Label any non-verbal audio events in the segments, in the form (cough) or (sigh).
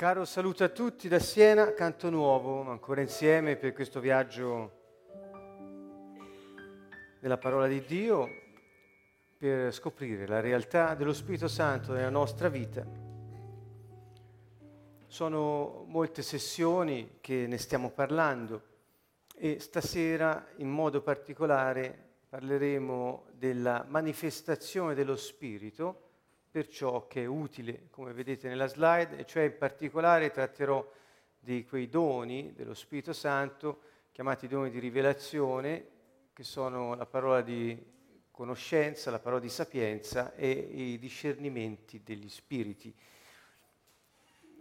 caro saluto a tutti da Siena, canto nuovo, ancora insieme per questo viaggio nella parola di Dio, per scoprire la realtà dello Spirito Santo nella nostra vita. Sono molte sessioni che ne stiamo parlando e stasera in modo particolare parleremo della manifestazione dello Spirito per ciò che è utile, come vedete nella slide, e cioè in particolare tratterò di quei doni dello Spirito Santo, chiamati doni di rivelazione, che sono la parola di conoscenza, la parola di sapienza e i discernimenti degli spiriti.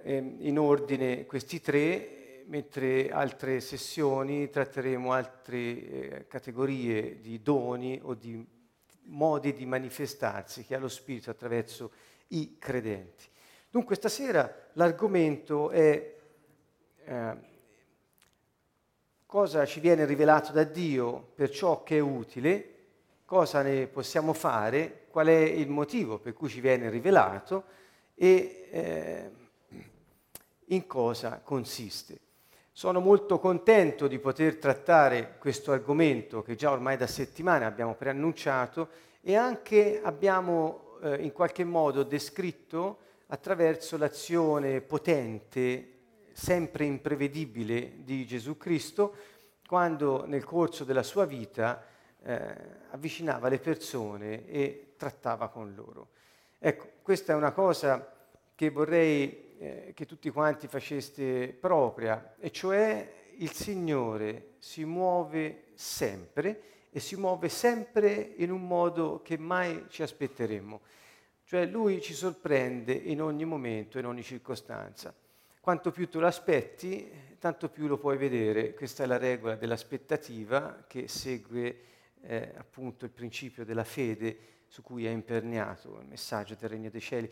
In ordine questi tre, mentre altre sessioni tratteremo altre eh, categorie di doni o di modi di manifestarsi che ha lo Spirito attraverso i credenti. Dunque stasera l'argomento è eh, cosa ci viene rivelato da Dio per ciò che è utile, cosa ne possiamo fare, qual è il motivo per cui ci viene rivelato e eh, in cosa consiste. Sono molto contento di poter trattare questo argomento che già ormai da settimane abbiamo preannunciato e anche abbiamo eh, in qualche modo descritto attraverso l'azione potente, sempre imprevedibile di Gesù Cristo, quando nel corso della sua vita eh, avvicinava le persone e trattava con loro. Ecco, questa è una cosa che vorrei eh, che tutti quanti faceste propria, e cioè il Signore si muove sempre e si muove sempre in un modo che mai ci aspetteremmo. Cioè lui ci sorprende in ogni momento, in ogni circostanza. Quanto più tu l'aspetti, tanto più lo puoi vedere. Questa è la regola dell'aspettativa che segue eh, appunto il principio della fede su cui è imperniato il messaggio del Regno dei Cieli.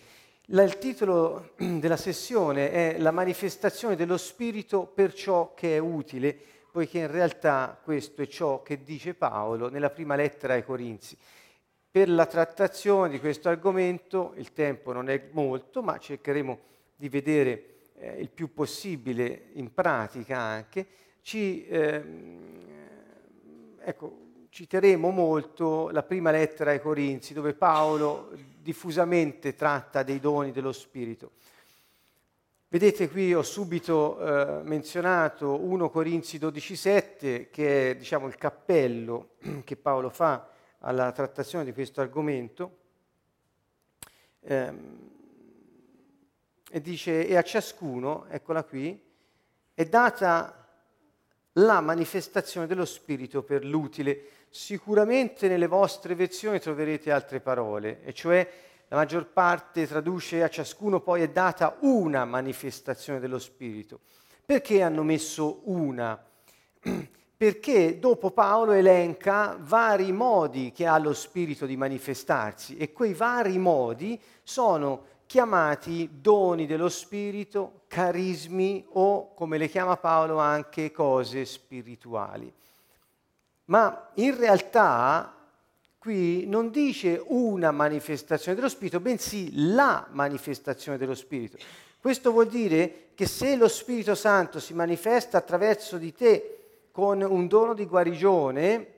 Il titolo (clears throat) della sessione è La manifestazione dello Spirito per ciò che è utile, poiché in realtà questo è ciò che dice Paolo nella prima lettera ai Corinzi. Per la trattazione di questo argomento il tempo non è molto, ma cercheremo di vedere eh, il più possibile in pratica anche. Ci, eh, ecco, citeremo molto la prima lettera ai Corinzi, dove Paolo diffusamente tratta dei doni dello Spirito. Vedete qui ho subito eh, menzionato 1 Corinzi 12,7 che è diciamo, il cappello (clears throat) che Paolo fa alla trattazione di questo argomento ehm, e dice e a ciascuno, eccola qui, è data la manifestazione dello Spirito per l'utile Sicuramente nelle vostre versioni troverete altre parole, e cioè la maggior parte traduce a ciascuno poi è data una manifestazione dello Spirito. Perché hanno messo una? (clears throat) Perché dopo Paolo elenca vari modi che ha lo Spirito di manifestarsi e quei vari modi sono chiamati doni dello Spirito, carismi o, come le chiama Paolo, anche cose spirituali. Ma in realtà qui non dice una manifestazione dello Spirito, bensì la manifestazione dello Spirito. Questo vuol dire che se lo Spirito Santo si manifesta attraverso di te con un dono di guarigione,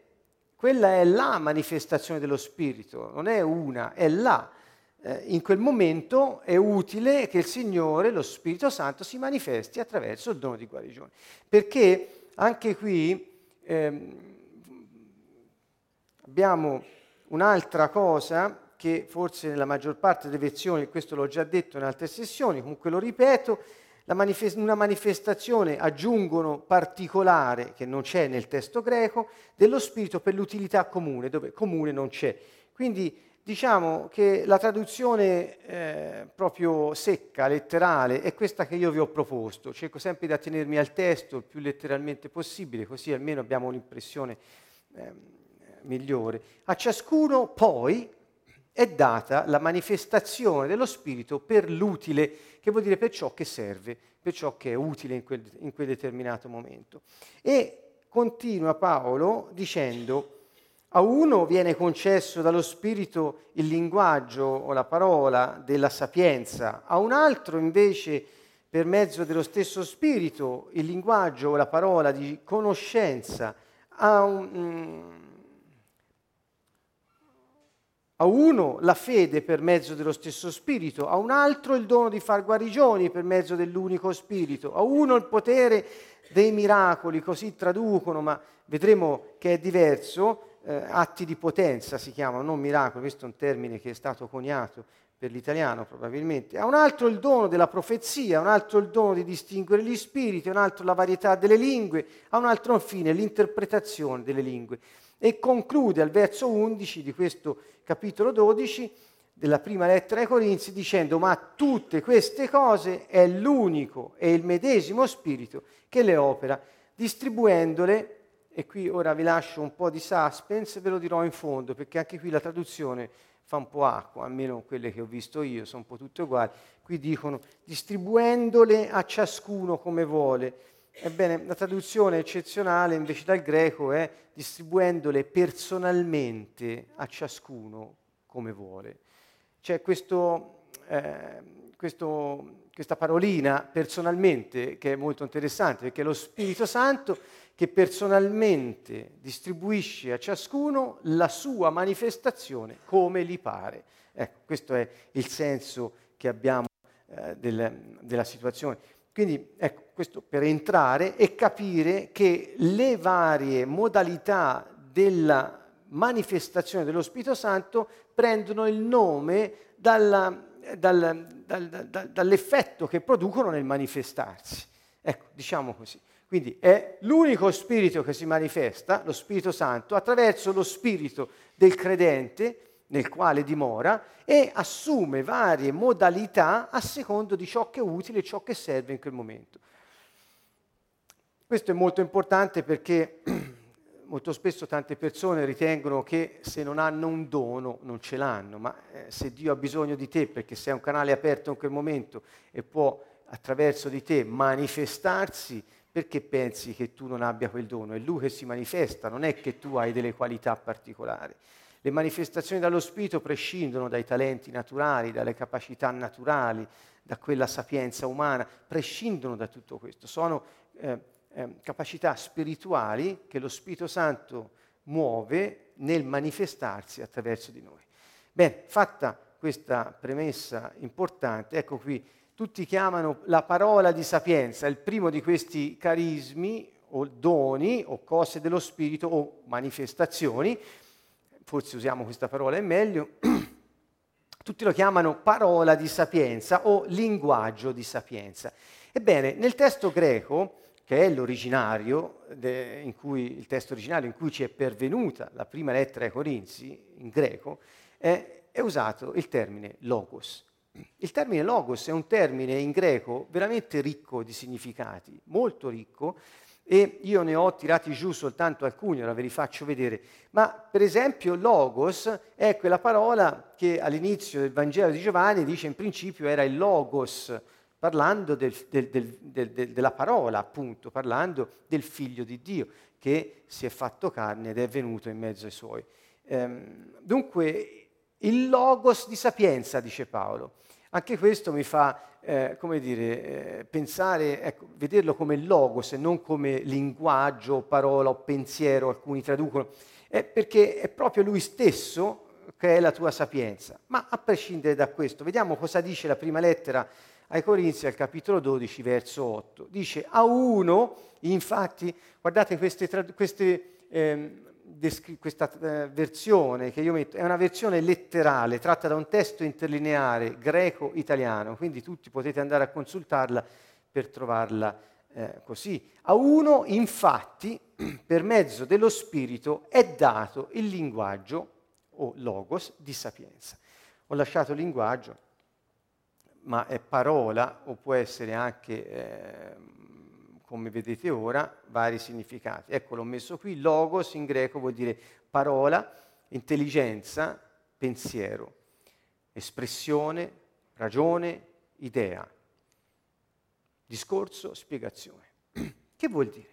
quella è la manifestazione dello Spirito, non è una, è la. Eh, in quel momento è utile che il Signore, lo Spirito Santo, si manifesti attraverso il dono di guarigione. Perché anche qui ehm, Abbiamo un'altra cosa che forse nella maggior parte delle versioni, questo l'ho già detto in altre sessioni, comunque lo ripeto, manifest- una manifestazione aggiungono particolare, che non c'è nel testo greco, dello spirito per l'utilità comune, dove comune non c'è. Quindi diciamo che la traduzione eh, proprio secca, letterale, è questa che io vi ho proposto. Cerco sempre di attenermi al testo il più letteralmente possibile, così almeno abbiamo un'impressione. Eh, migliore. A ciascuno poi è data la manifestazione dello Spirito per l'utile, che vuol dire per ciò che serve, per ciò che è utile in quel, in quel determinato momento. E continua Paolo dicendo, a uno viene concesso dallo Spirito il linguaggio o la parola della sapienza, a un altro invece per mezzo dello stesso spirito, il linguaggio o la parola di conoscenza a, un, mm, a uno la fede per mezzo dello stesso spirito, a un altro il dono di far guarigioni per mezzo dell'unico spirito, a uno il potere dei miracoli, così traducono, ma vedremo che è diverso, eh, atti di potenza si chiamano, non miracoli, questo è un termine che è stato coniato per l'italiano probabilmente, a un altro il dono della profezia, a un altro il dono di distinguere gli spiriti, a un altro la varietà delle lingue, a un altro infine l'interpretazione delle lingue. E conclude al verso 11 di questo capitolo 12 della prima lettera ai Corinzi dicendo ma tutte queste cose è l'unico e il medesimo spirito che le opera, distribuendole, e qui ora vi lascio un po' di suspense, ve lo dirò in fondo perché anche qui la traduzione fa un po' acqua, almeno quelle che ho visto io, sono un po' tutte uguali. Qui dicono distribuendole a ciascuno come vuole. Ebbene, la traduzione eccezionale invece dal greco è distribuendole personalmente a ciascuno come vuole. C'è questo, eh, questo, questa parolina personalmente che è molto interessante perché lo Spirito Santo che personalmente distribuisce a ciascuno la sua manifestazione come gli pare. Ecco, questo è il senso che abbiamo eh, del, della situazione. Quindi, ecco, questo per entrare e capire che le varie modalità della manifestazione dello Spirito Santo prendono il nome dalla, dal, dal, dall'effetto che producono nel manifestarsi. Ecco, diciamo così. Quindi è l'unico spirito che si manifesta, lo Spirito Santo, attraverso lo spirito del credente nel quale dimora e assume varie modalità a secondo di ciò che è utile e ciò che serve in quel momento. Questo è molto importante perché (clears throat) molto spesso tante persone ritengono che se non hanno un dono non ce l'hanno, ma eh, se Dio ha bisogno di te perché sei un canale aperto in quel momento e può attraverso di te manifestarsi, perché pensi che tu non abbia quel dono? È lui che si manifesta, non è che tu hai delle qualità particolari. Le manifestazioni dallo Spirito prescindono dai talenti naturali, dalle capacità naturali, da quella sapienza umana, prescindono da tutto questo. Sono eh, eh, capacità spirituali che lo Spirito Santo muove nel manifestarsi attraverso di noi. Bene, fatta questa premessa importante, ecco qui tutti chiamano la parola di sapienza, il primo di questi carismi o doni o cose dello spirito o manifestazioni, forse usiamo questa parola è meglio, (clears throat) tutti lo chiamano parola di sapienza o linguaggio di sapienza. Ebbene, nel testo greco, che è l'originario, in cui, il testo originario in cui ci è pervenuta la prima lettera ai Corinzi, in greco, è, è usato il termine logos. Il termine logos è un termine in greco veramente ricco di significati, molto ricco, e io ne ho tirati giù soltanto alcuni, ora ve li faccio vedere. Ma per esempio logos è quella parola che all'inizio del Vangelo di Giovanni dice in principio era il logos, parlando del, del, del, della parola, appunto, parlando del figlio di Dio che si è fatto carne ed è venuto in mezzo ai suoi. Ehm, dunque il logos di sapienza, dice Paolo. Anche questo mi fa, eh, come dire, eh, pensare, ecco, vederlo come logos e non come linguaggio, parola o pensiero, alcuni traducono, eh, perché è proprio lui stesso che è la tua sapienza. Ma a prescindere da questo, vediamo cosa dice la prima lettera ai Corinzi al capitolo 12, verso 8. Dice, a uno, infatti, guardate queste, queste eh, descri- questa eh, versione che io metto è una versione letterale, tratta da un testo interlineare greco-italiano, quindi tutti potete andare a consultarla per trovarla eh, così. A uno, infatti, (clears throat) per mezzo dello Spirito è dato il linguaggio o logos di sapienza. Ho lasciato linguaggio, ma è parola o può essere anche... Eh, come vedete ora, vari significati. Ecco, l'ho messo qui, logos in greco vuol dire parola, intelligenza, pensiero, espressione, ragione, idea, discorso, spiegazione. (clears throat) Che vuol dire?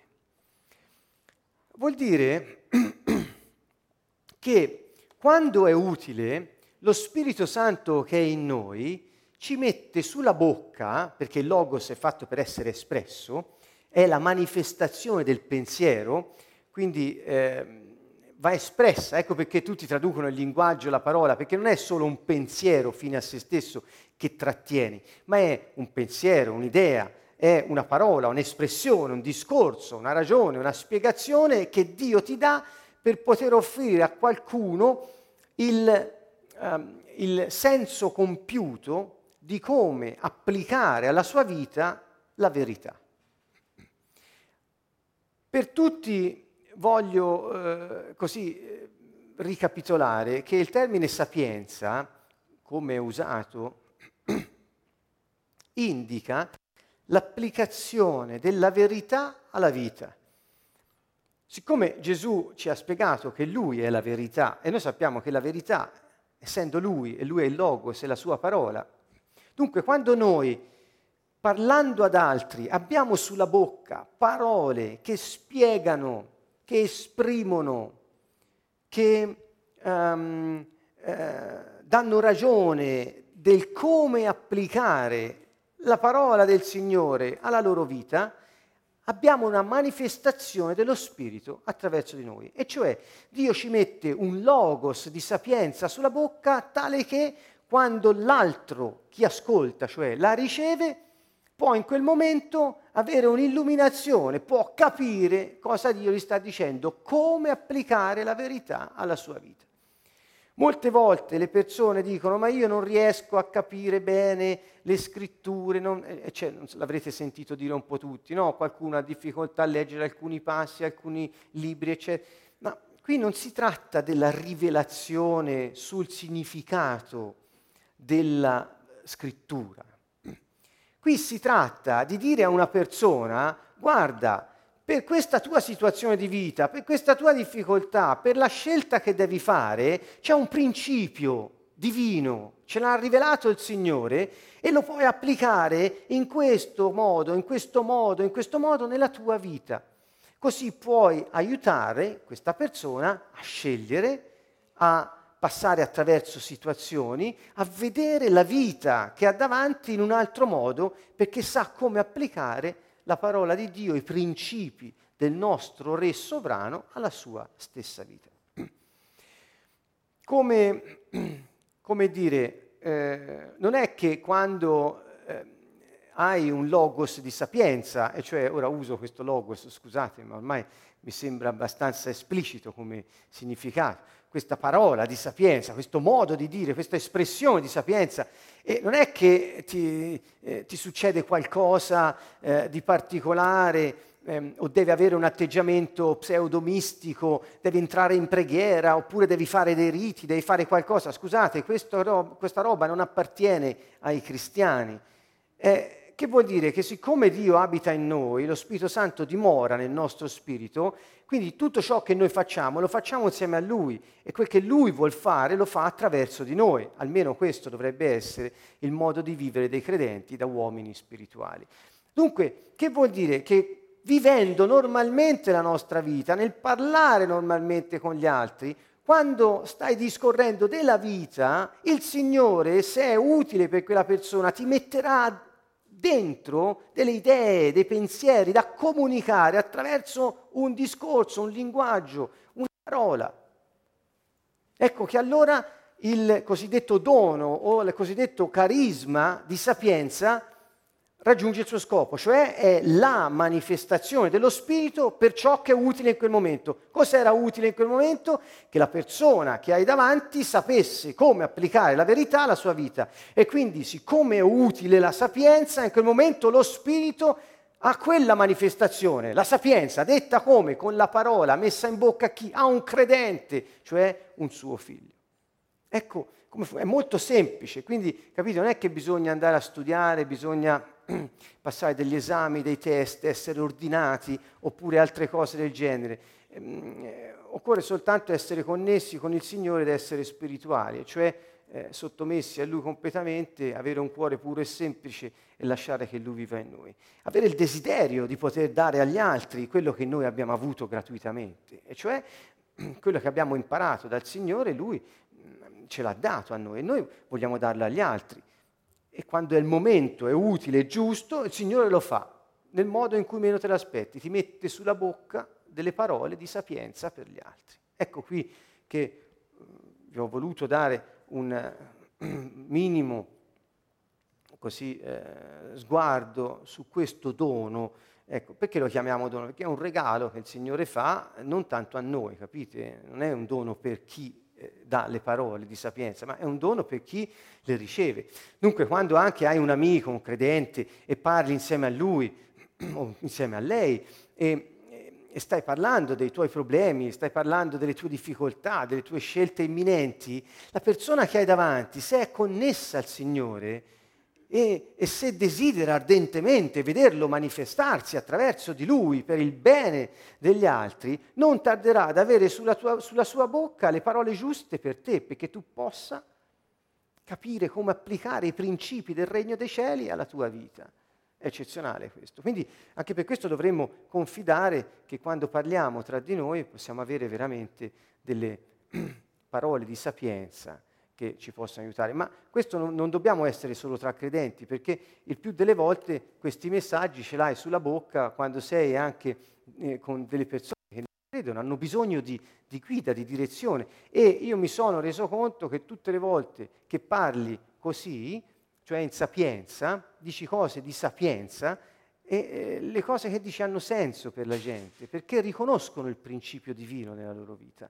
Vuol dire (clears throat) che quando è utile, lo Spirito Santo che è in noi ci mette sulla bocca, perché il logos è fatto per essere espresso, è la manifestazione del pensiero, quindi eh, va espressa, ecco perché tutti traducono il linguaggio, la parola, perché non è solo un pensiero fine a se stesso che trattieni, ma è un pensiero, un'idea, è una parola, un'espressione, un discorso, una ragione, una spiegazione che Dio ti dà per poter offrire a qualcuno il, um, il senso compiuto di come applicare alla sua vita la verità. Per tutti voglio eh, così eh, ricapitolare che il termine sapienza, come è usato, (clears throat) indica l'applicazione della verità alla vita. Siccome Gesù ci ha spiegato che Lui è la verità e noi sappiamo che la verità, essendo Lui e Lui è il Logos, è la sua parola, dunque quando noi parlando ad altri abbiamo sulla bocca parole che spiegano che esprimono, che um, eh, danno ragione del come applicare la parola del Signore alla loro vita, abbiamo una manifestazione dello Spirito attraverso di noi. E cioè Dio ci mette un logos di sapienza sulla bocca tale che quando l'altro, chi ascolta, cioè la riceve, può in quel momento avere un'illuminazione, può capire cosa Dio gli sta dicendo, come applicare la verità alla sua vita. Molte volte le persone dicono ma io non riesco a capire bene le scritture, non, cioè, l'avrete sentito dire un po' tutti, no? qualcuno ha difficoltà a leggere alcuni passi, alcuni libri, eccetera. Ma qui non si tratta della rivelazione sul significato della scrittura, Qui si tratta di dire a una persona, guarda, per questa tua situazione di vita, per questa tua difficoltà, per la scelta che devi fare, c'è un principio divino, ce l'ha rivelato il Signore e lo puoi applicare in questo modo, in questo modo, in questo modo nella tua vita. Così puoi aiutare questa persona a scegliere, a passare attraverso situazioni, a vedere la vita che ha davanti in un altro modo, perché sa come applicare la parola di Dio, i principi del nostro Re sovrano alla sua stessa vita. Come, come dire, eh, non è che quando eh, hai un logos di sapienza, e cioè ora uso questo logos, scusate, ma ormai mi sembra abbastanza esplicito come significato, questa parola di sapienza, questo modo di dire, questa espressione di sapienza. E non è che ti, eh, ti succede qualcosa eh, di particolare ehm, o devi avere un atteggiamento pseudomistico, devi entrare in preghiera oppure devi fare dei riti, devi fare qualcosa. Scusate, roba, questa roba non appartiene ai cristiani. Eh, che vuol dire che siccome Dio abita in noi, lo Spirito Santo dimora nel nostro spirito, quindi tutto ciò che noi facciamo lo facciamo insieme a Lui e quel che Lui vuol fare lo fa attraverso di noi. Almeno questo dovrebbe essere il modo di vivere dei credenti da uomini spirituali. Dunque, che vuol dire? Che vivendo normalmente la nostra vita, nel parlare normalmente con gli altri, quando stai discorrendo della vita, il Signore, se è utile per quella persona, ti metterà dentro delle idee, dei pensieri da comunicare attraverso un discorso, un linguaggio, una parola. Ecco che allora il cosiddetto dono o il cosiddetto carisma di sapienza raggiunge il suo scopo, cioè è la manifestazione dello Spirito per ciò che è utile in quel momento. Cos'era utile in quel momento? Che la persona che hai davanti sapesse come applicare la verità alla sua vita. E quindi, siccome è utile la sapienza, in quel momento lo Spirito ha quella manifestazione, la sapienza, detta come? Con la parola messa in bocca a chi? A un credente, cioè un suo figlio. Ecco, è molto semplice, quindi capite, non è che bisogna andare a studiare, bisogna (clears throat) passare degli esami, dei test, essere ordinati oppure altre cose del genere. Ehm, eh, occorre soltanto essere connessi con il Signore ed essere spirituali, cioè eh, sottomessi a Lui completamente, avere un cuore puro e semplice e lasciare che Lui viva in noi. Avere il desiderio di poter dare agli altri quello che noi abbiamo avuto gratuitamente, e cioè (clears throat) quello che abbiamo imparato dal Signore, Lui mm, ce l'ha dato a noi e noi vogliamo darlo agli altri. E quando è il momento, è utile, è giusto, il Signore lo fa nel modo in cui meno te l'aspetti, ti mette sulla bocca delle parole di sapienza per gli altri. Ecco qui che vi ho voluto dare un (clears throat) minimo così, eh, sguardo su questo dono. Ecco, perché lo chiamiamo dono? Perché è un regalo che il Signore fa non tanto a noi, capite? Non è un dono per chi eh, dà le parole di sapienza, ma è un dono per chi le riceve. Dunque, quando anche hai un amico, un credente, e parli insieme a lui (clears throat) o insieme a lei, e, e stai parlando dei tuoi problemi, stai parlando delle tue difficoltà, delle tue scelte imminenti, la persona che hai davanti, se è connessa al Signore, e, e, se desidera ardentemente vederlo manifestarsi attraverso di lui per il bene degli altri, non tarderà ad avere sulla, tua, sulla sua bocca le parole giuste per te, perché tu possa capire come applicare i principi del regno dei cieli alla tua vita. È eccezionale questo. Quindi anche per questo dovremmo confidare che quando parliamo tra di noi possiamo avere veramente delle (clears throat) parole di sapienza che ci possano aiutare. Ma questo non, non, dobbiamo essere solo tra credenti, perché il più delle volte questi messaggi ce l'hai sulla bocca quando sei anche eh, con delle persone che non credono, hanno bisogno di, di guida, di direzione. E io mi sono reso conto che tutte le volte che parli così, cioè in sapienza, dici cose di sapienza, e eh, le cose che dici hanno senso per la gente, perché riconoscono il principio divino nella loro vita,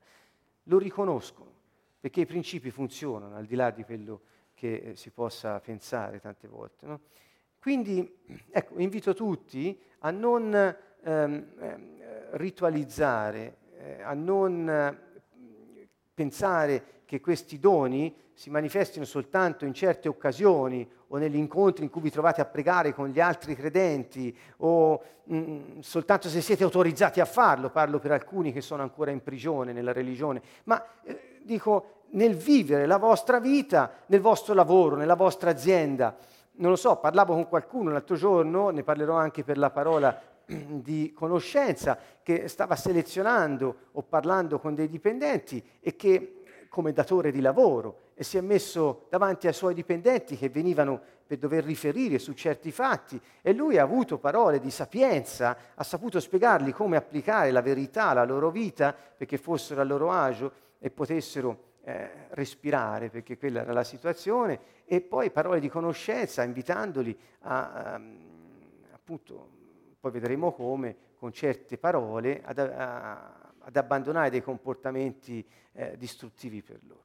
lo riconoscono perché i principi funzionano al di là di quello che eh, si possa pensare tante volte. No? Quindi ecco, invito tutti a non ehm, ehm ritualizzare, eh, a non eh, pensare che questi doni si manifestino soltanto in certe occasioni o negli incontri in cui vi trovate a pregare con gli altri credenti o mh, mm, soltanto se siete autorizzati a farlo, parlo per alcuni che sono ancora in prigione nella religione, ma eh, dico nel vivere la vostra vita, nel vostro lavoro, nella vostra azienda. Non lo so, parlavo con qualcuno l'altro giorno, ne parlerò anche per la parola (clears throat) di conoscenza, che stava selezionando o parlando con dei dipendenti e che come datore di lavoro e si è messo davanti ai suoi dipendenti che venivano per dover riferire su certi fatti e lui ha avuto parole di sapienza, ha saputo spiegargli come applicare la verità alla loro vita perché fossero a loro agio e potessero eh, respirare, perché quella era la situazione, e poi parole di conoscenza, invitandoli a, um, appunto, poi vedremo come, con certe parole, ad, a, ad abbandonare dei comportamenti eh, distruttivi per loro.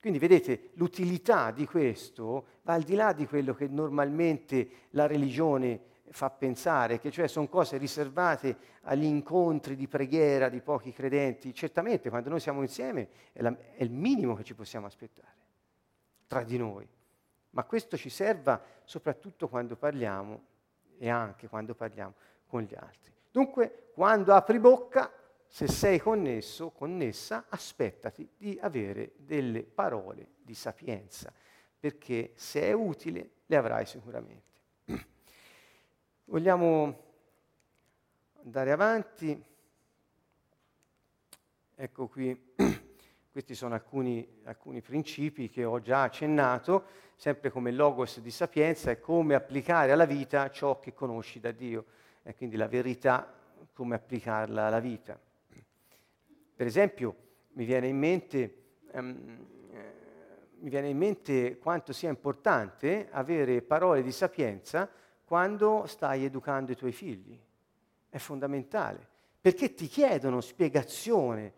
Quindi vedete, l'utilità di questo va al di là di quello che normalmente la religione fa pensare, che cioè sono cose riservate agli incontri di preghiera di pochi credenti. Certamente quando noi siamo insieme è, la, è il minimo che ci possiamo aspettare tra di noi, ma questo ci serva soprattutto quando parliamo e anche quando parliamo con gli altri. Dunque, quando apri bocca, se sei connesso, connessa, aspettati di avere delle parole di sapienza, perché se è utile le avrai sicuramente. (clears throat) Vogliamo andare avanti. Ecco qui, (clears throat) questi sono alcuni, alcuni, principi che ho già accennato, sempre come logos di sapienza, e come applicare alla vita ciò che conosci da Dio, e quindi la verità, come applicarla alla vita. Per esempio, mi viene in mente, um, eh, mi viene in mente quanto sia importante avere parole di sapienza quando stai educando i tuoi figli. È fondamentale, perché ti chiedono spiegazione,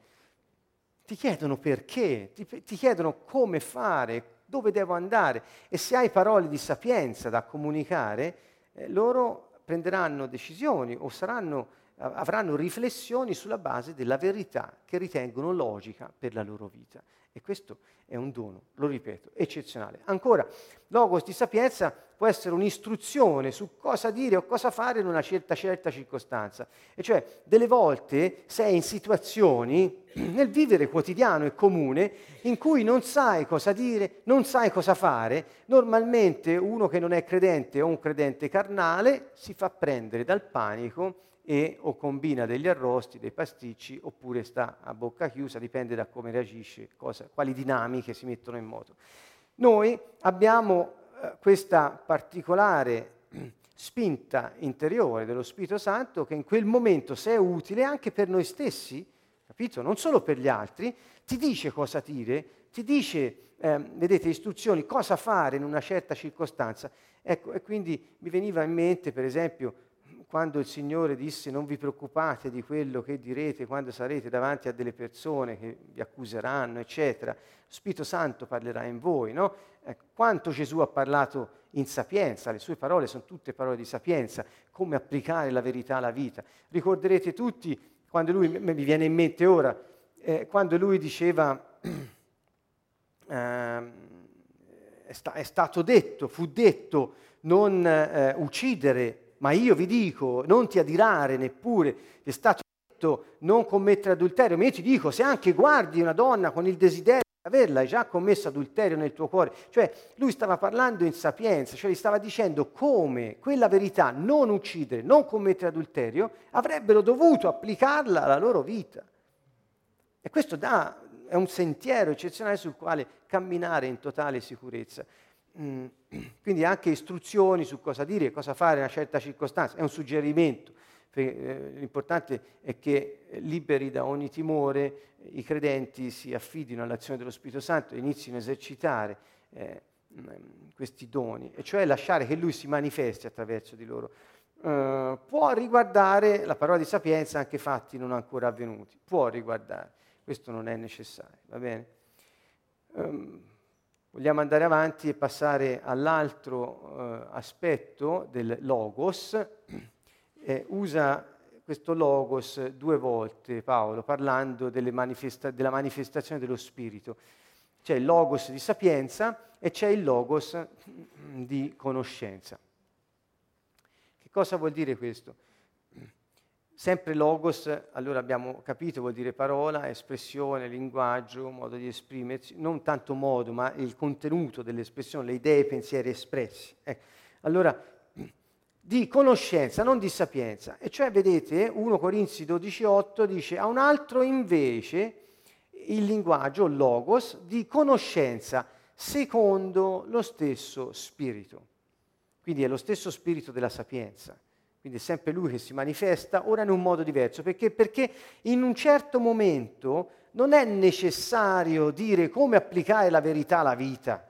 ti chiedono perché, ti, ti chiedono come fare, dove devo andare e se hai parole di sapienza da comunicare, eh, loro prenderanno decisioni o saranno, avranno riflessioni sulla base della verità che ritengono logica per la loro vita. E questo è un dono, lo ripeto, eccezionale. Ancora, logos di sapienza può essere un'istruzione su cosa dire o cosa fare in una certa, certa circostanza. E cioè, delle volte sei in situazioni (clears throat) nel vivere quotidiano e comune in cui non sai cosa dire, non sai cosa fare. Normalmente uno che non è credente o un credente carnale si fa prendere dal panico e o combina degli arrosti, dei pasticci, oppure sta a bocca chiusa, dipende da come reagisce, cosa, quali dinamiche si mettono in moto. Noi abbiamo eh, questa particolare (clears throat) spinta interiore dello Spirito Santo che in quel momento, se è utile anche per noi stessi, capito? Non solo per gli altri, ti dice cosa dire, ti dice, eh, vedete, istruzioni, cosa fare in una certa circostanza. Ecco, e quindi mi veniva in mente, per esempio, quando il Signore disse non vi preoccupate di quello che direte quando sarete davanti a delle persone che vi accuseranno, eccetera, lo Spirito Santo parlerà in voi, no? Ecco, quanto Gesù ha parlato in sapienza, le sue parole sono tutte parole di sapienza, come applicare la verità alla vita. Ricorderete tutti quando lui, mi viene in mente ora, eh, quando lui diceva, (clears throat) eh, è, sta, è, stato detto, fu detto non eh, uccidere ma io vi dico, non ti adirare neppure, è stato detto non commettere adulterio, ma io ti dico, se anche guardi una donna con il desiderio di averla, hai già commesso adulterio nel tuo cuore. Cioè, lui stava parlando in sapienza, cioè gli stava dicendo come quella verità, non uccidere, non commettere adulterio, avrebbero dovuto applicarla alla loro vita. E questo dà, è un sentiero eccezionale sul quale camminare in totale sicurezza. Mm, (clears throat) quindi anche istruzioni su cosa dire e cosa fare in una certa circostanza, è un suggerimento. Eh, l'importante è che liberi da ogni timore i credenti si affidino all'azione dello Spirito Santo e inizino a esercitare eh, mm, questi doni, e cioè lasciare che Lui si manifesti attraverso di loro. Uh, può riguardare la parola di sapienza anche fatti non ancora avvenuti, può riguardare, questo non è necessario, va bene? Um, Vogliamo andare avanti e passare all'altro eh, aspetto del logos. Eh, usa questo logos due volte Paolo parlando manifesta- della manifestazione dello Spirito. C'è il logos di sapienza e c'è il logos di conoscenza. Che cosa vuol dire questo? Sempre logos, allora abbiamo capito, vuol dire parola, espressione, linguaggio, modo di esprimersi, non tanto modo, ma il contenuto dell'espressione, le idee, i pensieri espressi. Ecco. Allora, di conoscenza, non di sapienza. E cioè, vedete, 1 Corinzi 12,8 dice, a un altro invece il linguaggio, logos, di conoscenza, secondo lo stesso spirito. Quindi è lo stesso spirito della sapienza quindi è sempre lui che si manifesta, ora in un modo diverso. Perché? Perché in un certo momento non è necessario dire come applicare la verità alla vita,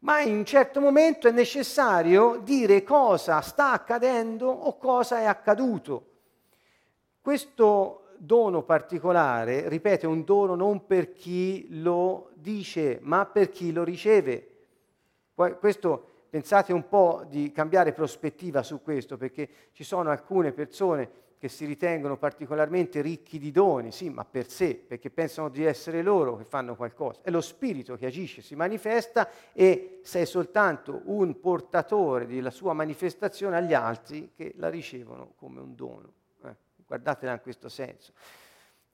ma in un certo momento è necessario dire cosa sta accadendo o cosa è accaduto. Questo dono particolare, ripeto, è un dono non per chi lo dice, ma per chi lo riceve. Questo pensate un po' di cambiare prospettiva su questo, perché ci sono alcune persone che si ritengono particolarmente ricchi di doni, sì, ma per sé, perché pensano di essere loro che fanno qualcosa. È lo spirito che agisce, si manifesta e sei soltanto un portatore della sua manifestazione agli altri che la ricevono come un dono. Eh, guardatela in questo senso.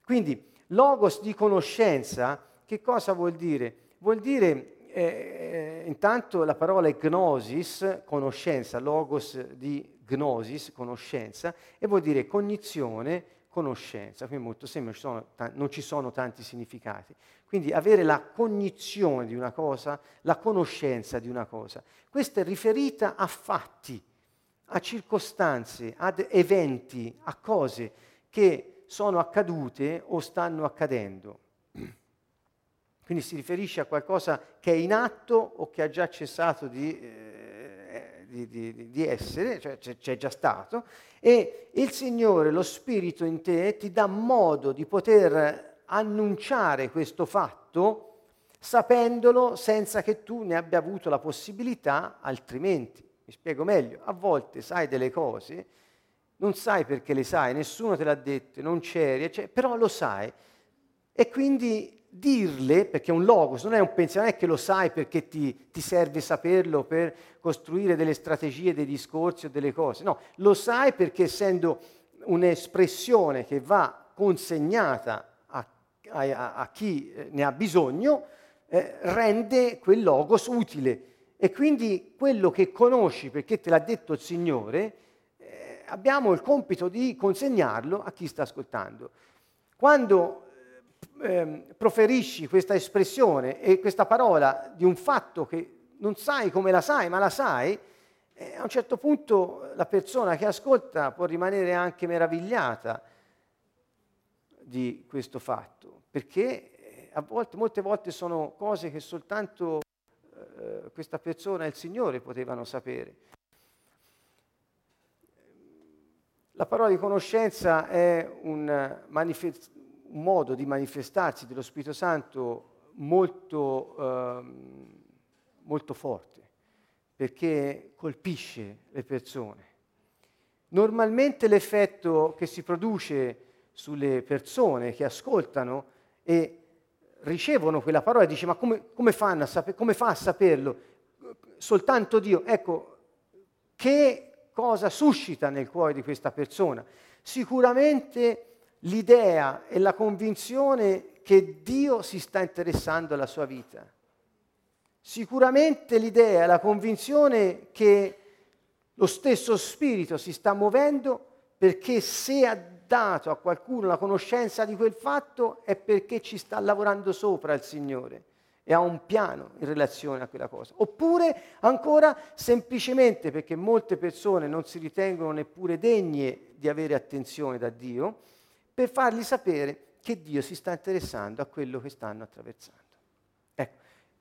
Quindi, logos di conoscenza, che cosa vuol dire? Vuol dire eh, intanto la parola è gnosis, conoscenza, logos di gnosis, conoscenza, e vuol dire cognizione, conoscenza. Quindi molto semplice, non ci sono tanti significati. Quindi avere la cognizione di una cosa, la conoscenza di una cosa. Questa è riferita a fatti, a circostanze, ad eventi, a cose che sono accadute o stanno accadendo. Quindi si riferisce a qualcosa che è in atto o che ha già cessato di, eh, di, di, di essere, cioè c'è già stato, e il Signore, lo Spirito in te, ti dà modo di poter annunciare questo fatto sapendolo senza che tu ne abbia avuto la possibilità altrimenti. Mi spiego meglio, a volte sai delle cose, non sai perché le sai, nessuno te l'ha detto, non c'eri, cioè, però lo sai. E quindi dirle, perché è un logos, non è un pensiero, non è che lo sai perché ti, ti, serve saperlo per costruire delle strategie, dei discorsi o delle cose, no, lo sai perché essendo un'espressione che va consegnata a, a, a chi eh, ne ha bisogno, eh, rende quel logos utile. E quindi quello che conosci perché te l'ha detto il Signore, eh, abbiamo il compito di consegnarlo a chi sta ascoltando. Quando eh, proferisci questa espressione e questa parola di un fatto che non sai come la sai, ma la sai, e a un certo punto la persona che ascolta può rimanere anche meravigliata di questo fatto, perché a volte, molte volte sono cose che soltanto eh, questa persona e il Signore potevano sapere. La parola di conoscenza è un, manifest- un modo di manifestarsi dello Spirito Santo molto, eh, molto forte perché colpisce le persone. Normalmente l'effetto che si produce sulle persone che ascoltano e ricevono quella parola e dice ma come, come, a saper, come fa a saperlo? Soltanto Dio. Ecco, che cosa suscita nel cuore di questa persona? Sicuramente l'idea e la convinzione che Dio si sta interessando alla sua vita Sicuramente l'idea, la convinzione che lo stesso Spirito si sta muovendo perché se ha dato a qualcuno la conoscenza di quel fatto è perché ci sta lavorando sopra il Signore e ha un piano in relazione a quella cosa. Oppure ancora semplicemente perché molte persone non si ritengono neppure degne di avere attenzione da Dio, per fargli sapere che Dio si sta interessando a quello che stanno attraversando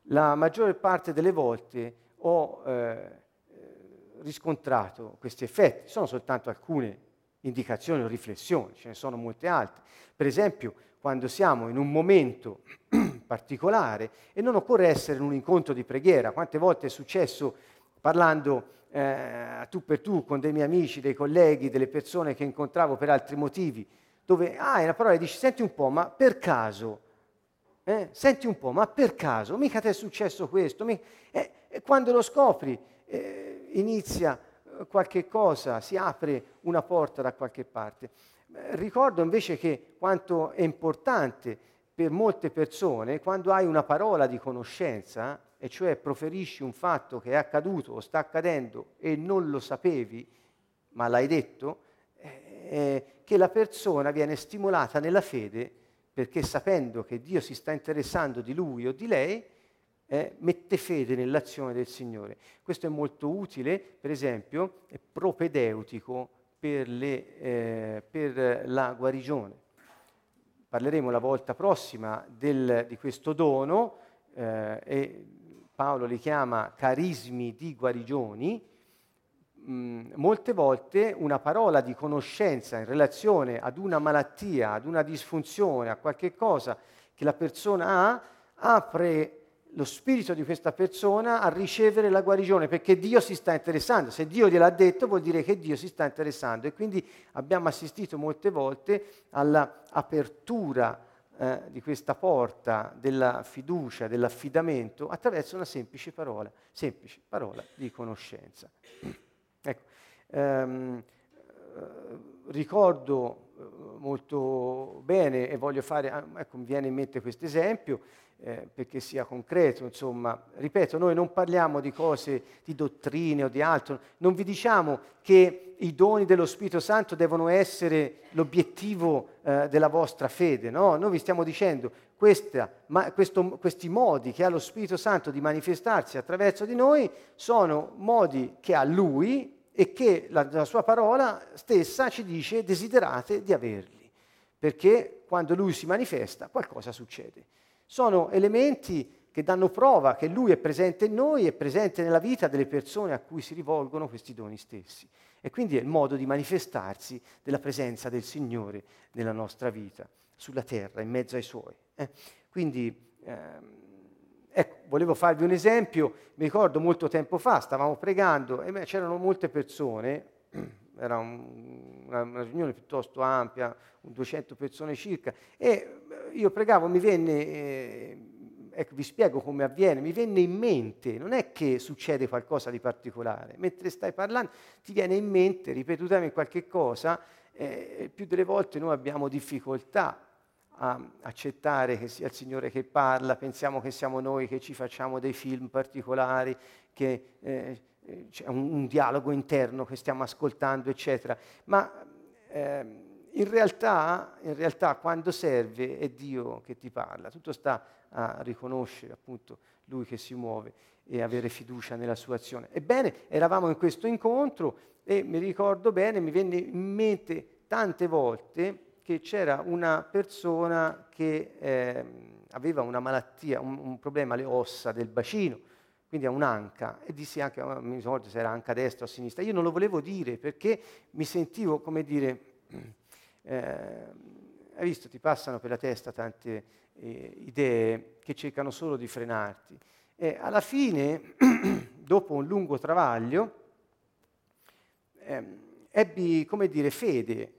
la maggiore parte delle volte ho eh, riscontrato questi effetti. Sono soltanto alcune indicazioni o riflessioni, ce ne sono molte altre. Per esempio, quando siamo in un momento (clears throat) particolare e non occorre essere in un incontro di preghiera, quante volte è successo parlando eh, tu per tu con dei miei amici, dei colleghi, delle persone che incontravo per altri motivi, dove ah, è una parola e dici senti un po', ma per caso eh? Senti un po', ma per caso, mica ti è successo questo? Mi... Eh, e quando lo scopri, eh, inizia eh, qualche cosa, si apre una porta da qualche parte. Eh, ricordo invece che quanto è importante per molte persone, quando hai una parola di conoscenza, e cioè proferisci un fatto che è accaduto o sta accadendo e non lo sapevi, ma l'hai detto, eh, che la persona viene stimolata nella fede perché sapendo che Dio si sta interessando di lui o di lei, eh, mette fede nell'azione del Signore. Questo è molto utile, per esempio, è propedeutico per, le, eh, per la guarigione. Parleremo la volta prossima del, di questo dono eh, e Paolo li chiama carismi di guarigioni, molte volte una parola di conoscenza in relazione ad una malattia, ad una disfunzione, a qualche cosa che la persona ha, apre lo spirito di questa persona a ricevere la guarigione, perché Dio si sta interessando. Se Dio gliel'ha detto vuol dire che Dio si sta interessando. E quindi abbiamo assistito molte volte all'apertura eh, di questa porta della fiducia, dell'affidamento, attraverso una semplice parola, semplice parola di conoscenza. Ecco, ehm, ricordo eh, molto bene e voglio fare, ah, ecco mi viene in mente questo esempio eh, perché sia concreto, insomma, ripeto, noi non parliamo di cose, di dottrine o di altro, non vi diciamo che i doni dello Spirito Santo devono essere l'obiettivo eh, della vostra fede, no? Noi vi stiamo dicendo questa, ma, questo, questi modi che ha lo Spirito Santo di manifestarsi attraverso di noi sono modi che ha Lui e che la, la sua parola stessa ci dice desiderate di averli, perché quando lui si manifesta qualcosa succede. Sono elementi che danno prova che lui è presente in noi, è presente nella vita delle persone a cui si rivolgono questi doni stessi. E quindi è il modo di manifestarsi della presenza del Signore nella nostra vita, sulla terra, in mezzo ai suoi. Eh? Quindi ehm, Ecco, volevo farvi un esempio, mi ricordo molto tempo fa, stavamo pregando e c'erano molte persone, (clears throat) era un, una, una, riunione piuttosto ampia, 200 persone circa, e eh, io pregavo, mi venne, eh, ecco vi spiego come avviene, mi venne in mente, non è che succede qualcosa di particolare, mentre stai parlando ti viene in mente ripetutamente qualche cosa, eh, più delle volte noi abbiamo difficoltà a accettare che sia il Signore che parla, pensiamo che siamo noi che ci facciamo dei film particolari, che eh, c'è un, un, dialogo interno che stiamo ascoltando, eccetera. Ma eh, in, realtà, in realtà quando serve è Dio che ti parla, tutto sta a riconoscere appunto lui che si muove e avere fiducia nella sua azione. Ebbene, eravamo in questo incontro e mi ricordo bene, mi venne in mente tante volte che c'era una persona che eh, aveva una malattia, un, un, problema alle ossa del bacino, quindi a un'anca, e dissi anche, oh, mi ricordo se era anca destra o a sinistra, io non lo volevo dire perché mi sentivo, come dire, (clears throat) eh, hai visto, ti passano per la testa tante eh, idee che cercano solo di frenarti. E alla fine, (clears throat) dopo un lungo travaglio, ehm, ebbi, come dire, fede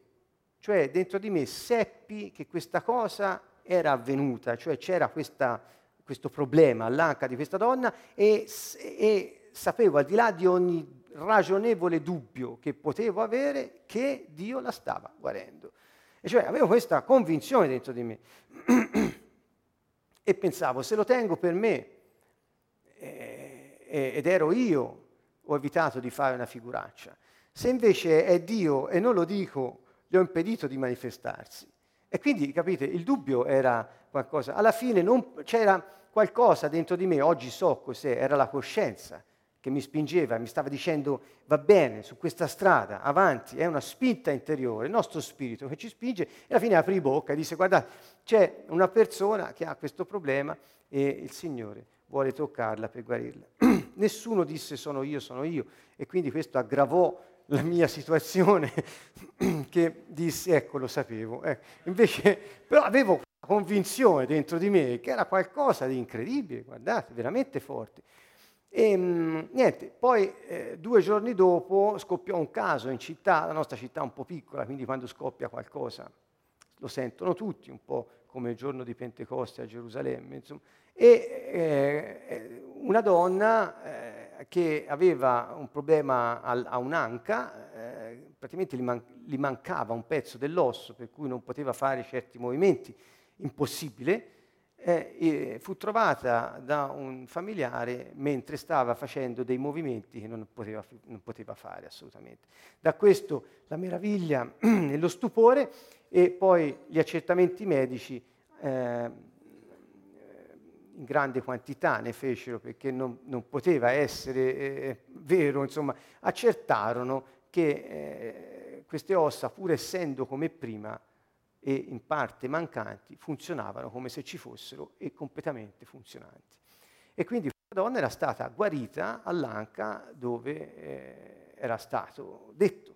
cioè dentro di me seppi che questa cosa era avvenuta, cioè c'era questa, questo problema all'anca di questa donna e, e sapevo al di là di ogni ragionevole dubbio che potevo avere che Dio la stava guarendo. E cioè avevo questa convinzione dentro di me (clears throat) e pensavo se lo tengo per me eh, ed ero io, ho evitato di fare una figuraccia. Se invece è Dio e non lo dico gli ho impedito di manifestarsi. E quindi, capite, il dubbio era qualcosa. Alla fine non, c'era qualcosa dentro di me, oggi so cos'è, era la coscienza che mi spingeva, mi stava dicendo va bene, su questa strada, avanti, è una spinta interiore, il nostro spirito che ci spinge e alla fine apri bocca e dice guardate, c'è una persona che ha questo problema e il Signore vuole toccarla per guarirla. (clears throat) Nessuno disse sono io, sono io e quindi questo aggravò la mia situazione (clears throat) che dissi ecco lo sapevo. Eh. Invece però avevo la convinzione dentro di me che era qualcosa di incredibile, guardate, veramente forte. E mh, niente, poi eh, due giorni dopo scoppiò un caso in città, la nostra città è un po' piccola, quindi quando scoppia qualcosa lo sentono tutti, un po' come il giorno di Pentecoste a Gerusalemme, insomma. E eh, una donna eh, che aveva un problema al, a un'anca, eh, praticamente gli, man- gli, mancava un pezzo dell'osso per cui non poteva fare certi movimenti, impossibile, eh, fu trovata da un familiare mentre stava facendo dei movimenti che non poteva, non poteva fare assolutamente. Da questo la meraviglia (clears throat) e lo stupore e poi gli accertamenti medici eh, in grande quantità ne fecero perché non, non poteva essere eh, vero, insomma, accertarono che eh, queste ossa, pur essendo come prima e in parte mancanti, funzionavano come se ci fossero e completamente funzionanti. E quindi questa donna era stata guarita all'anca dove eh, era stato detto.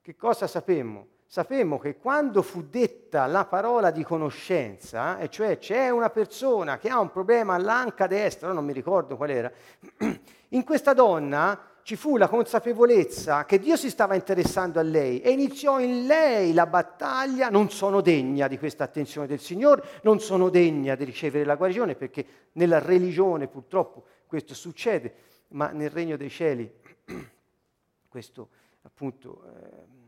Che cosa sapemmo? Sapemmo che quando fu detta la parola di conoscenza, e cioè c'è una persona che ha un problema all'anca destra, non mi ricordo qual era, (clears throat) in questa donna ci fu la consapevolezza che Dio si stava interessando a lei e iniziò in lei la battaglia, non sono degna di questa attenzione del Signore, non sono degna di ricevere la guarigione, perché nella religione purtroppo questo succede, ma nel regno dei cieli (clears throat) questo appunto... Eh,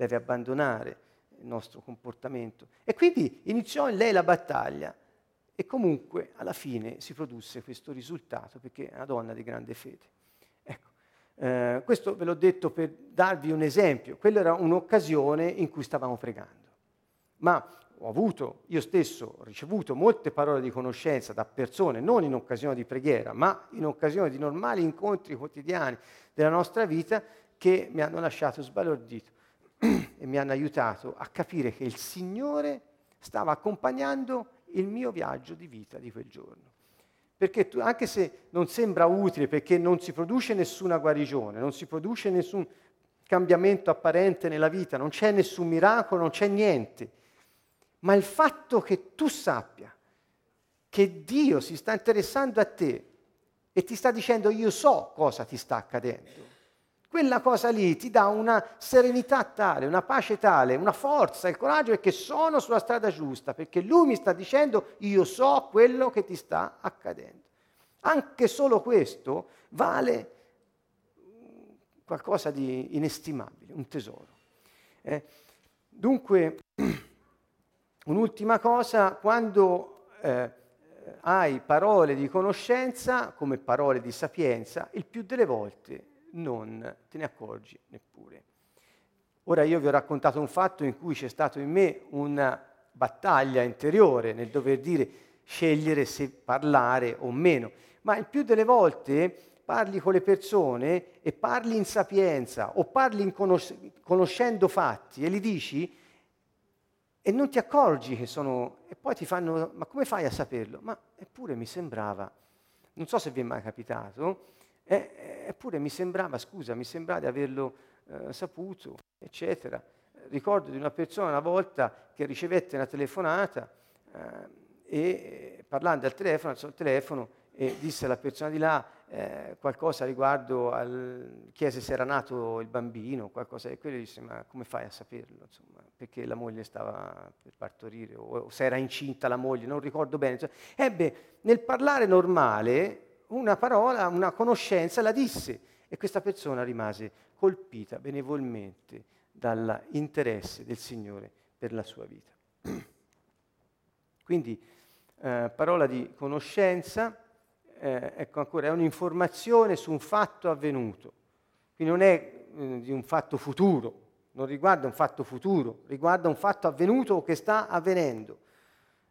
deve abbandonare il nostro comportamento. E quindi iniziò in lei la battaglia e comunque alla fine si produsse questo risultato perché è una donna di grande fede. Ecco, eh, questo ve l'ho detto per darvi un esempio, quella era un'occasione in cui stavamo pregando. Ma ho avuto, io stesso ricevuto molte parole di conoscenza da persone, non in occasione di preghiera, ma in occasione di normali incontri quotidiani della nostra vita che mi hanno lasciato sbalordito e mi hanno aiutato a capire che il Signore stava accompagnando il mio viaggio di vita di quel giorno. Perché tu, anche se non sembra utile, perché non si produce nessuna guarigione, non si produce nessun cambiamento apparente nella vita, non c'è nessun miracolo, non c'è niente, ma il fatto che tu sappia che Dio si sta interessando a te e ti sta dicendo io so cosa ti sta accadendo, quella cosa lì ti dà una serenità tale, una pace tale, una forza, il coraggio che sono sulla strada giusta, perché lui mi sta dicendo io so quello che ti sta accadendo. Anche solo questo vale qualcosa di inestimabile, un tesoro. Eh? Dunque, (clears throat) un'ultima cosa, quando eh, hai parole di conoscenza come parole di sapienza, il più delle volte non te ne accorgi neppure. Ora io vi ho raccontato un fatto in cui c'è stato in me una battaglia interiore nel dover dire scegliere se parlare o meno, ma il più delle volte parli con le persone e parli in sapienza o parli conos- conoscendo fatti e li dici e non ti accorgi che sono... e poi ti fanno, ma come fai a saperlo? Ma eppure mi sembrava, non so se vi è mai capitato, eh, eppure mi sembrava, scusa, mi sembrava di averlo eh, saputo, eccetera. Ricordo di una persona una volta che ricevette una telefonata eh, e parlando al telefono, alzò il telefono e disse alla persona di là eh, qualcosa riguardo al, chiese se era nato il bambino, qualcosa e quello disse ma come fai a saperlo? Insomma, perché la moglie stava per partorire o, o se era incinta la moglie, non ricordo bene. Cioè, ebbe nel parlare normale una parola, una conoscenza, la disse e questa persona rimase colpita benevolmente dall'interesse del Signore per la sua vita. (clears throat) Quindi eh, parola di conoscenza, eh, ecco ancora, è un'informazione su un fatto avvenuto, quindi non è eh, di un fatto futuro, non riguarda un fatto futuro, riguarda un fatto avvenuto o che sta avvenendo.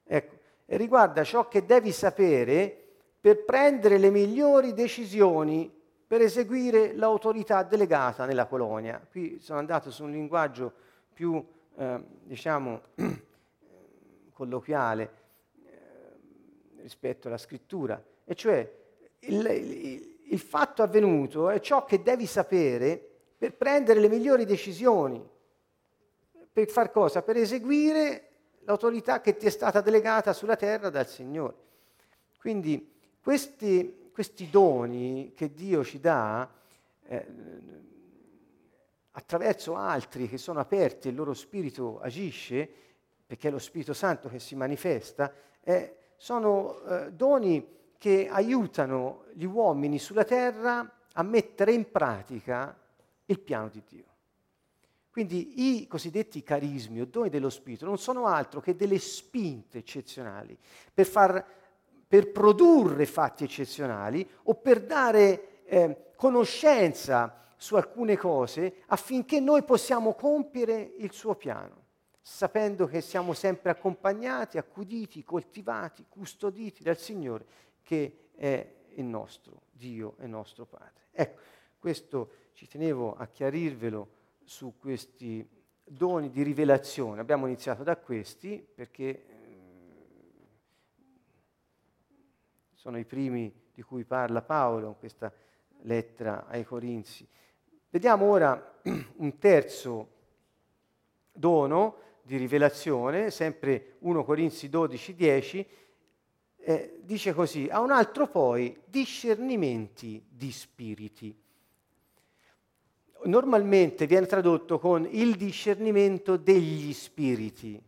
Ecco, e riguarda ciò che devi sapere per prendere le migliori decisioni per eseguire l'autorità delegata nella colonia. Qui sono andato su un linguaggio più, eh, diciamo, (clears throat) colloquiale eh, rispetto alla scrittura, e cioè il, il, il fatto avvenuto è ciò che devi sapere per prendere le migliori decisioni. Per far cosa? Per eseguire l'autorità che ti è stata delegata sulla terra dal Signore. Quindi questi, questi doni che Dio ci dà eh, attraverso altri che sono aperti e il loro spirito agisce, perché è lo Spirito Santo che si manifesta, eh, sono eh, doni che aiutano gli uomini sulla terra a mettere in pratica il piano di Dio. Quindi i cosiddetti carismi o doni dello Spirito non sono altro che delle spinte eccezionali per far per produrre fatti eccezionali o per dare eh, conoscenza su alcune cose affinché noi possiamo compiere il suo piano, sapendo che siamo sempre accompagnati, accuditi, coltivati, custoditi dal Signore che è il nostro Dio e nostro Padre. Ecco, questo ci tenevo a chiarirvelo su questi doni di rivelazione. Abbiamo iniziato da questi perché sono i primi di cui parla Paolo in questa lettera ai Corinzi. Vediamo ora (clears throat) un terzo dono di rivelazione, sempre 1 Corinzi 12, 10, eh, dice così, a un altro poi discernimenti di spiriti. Normalmente viene tradotto con il discernimento degli spiriti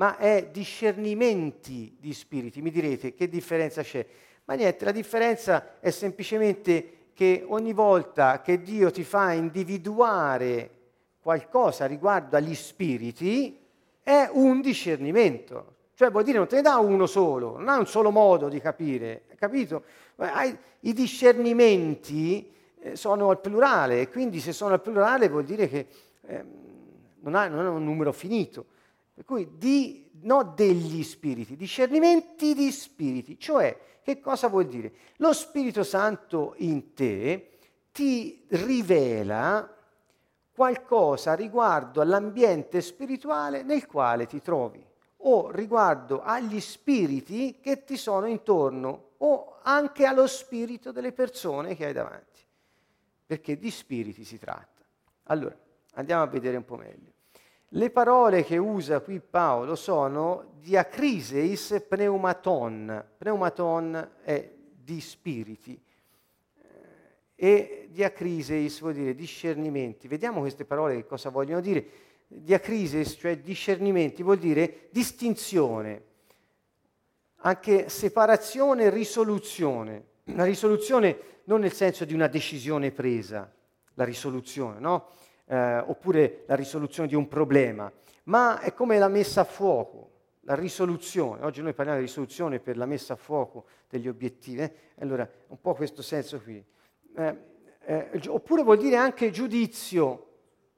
ma è discernimenti di spiriti. Mi direte che differenza c'è? Ma niente, la differenza è semplicemente che ogni volta che Dio ti fa individuare qualcosa riguardo agli spiriti, è un discernimento. Cioè vuol dire non te ne dà uno solo, non ha un solo modo di capire, capito? I discernimenti eh, sono al plurale quindi se sono al plurale vuol dire che eh, non, ha, non è un numero finito. Per cui di, no degli spiriti, discernimenti di spiriti. Cioè, che cosa vuol dire? Lo Spirito Santo in te ti rivela qualcosa riguardo all'ambiente spirituale nel quale ti trovi o riguardo agli spiriti che ti sono intorno o anche allo spirito delle persone che hai davanti, perché di spiriti si tratta. Allora, andiamo a vedere un po' meglio. Le parole che usa qui Paolo sono diacriseis pneumaton. Pneumaton è di spiriti eh, e diacriseis vuol dire discernimenti. Vediamo queste parole che cosa vogliono dire. Diacriseis, cioè discernimenti, vuol dire distinzione, anche separazione e risoluzione. La risoluzione non nel senso di una decisione presa, la risoluzione, no? Eh, oppure la risoluzione di un problema, ma è come la messa a fuoco, la risoluzione. Oggi noi parliamo di risoluzione per la messa a fuoco degli obiettivi, eh? allora un po' questo senso qui. Eh, eh, oppure vuol dire anche giudizio,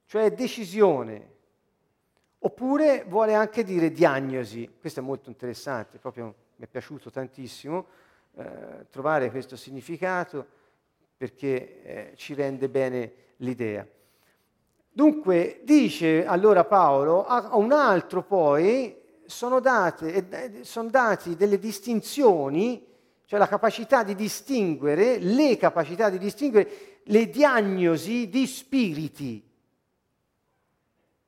cioè decisione, oppure vuole anche dire diagnosi, questo è molto interessante, proprio mi è piaciuto tantissimo eh, trovare questo significato perché eh, ci rende bene l'idea. Dunque dice allora Paolo a un altro poi sono, date, sono dati delle distinzioni, cioè la capacità di distinguere, le capacità di distinguere le diagnosi di spiriti.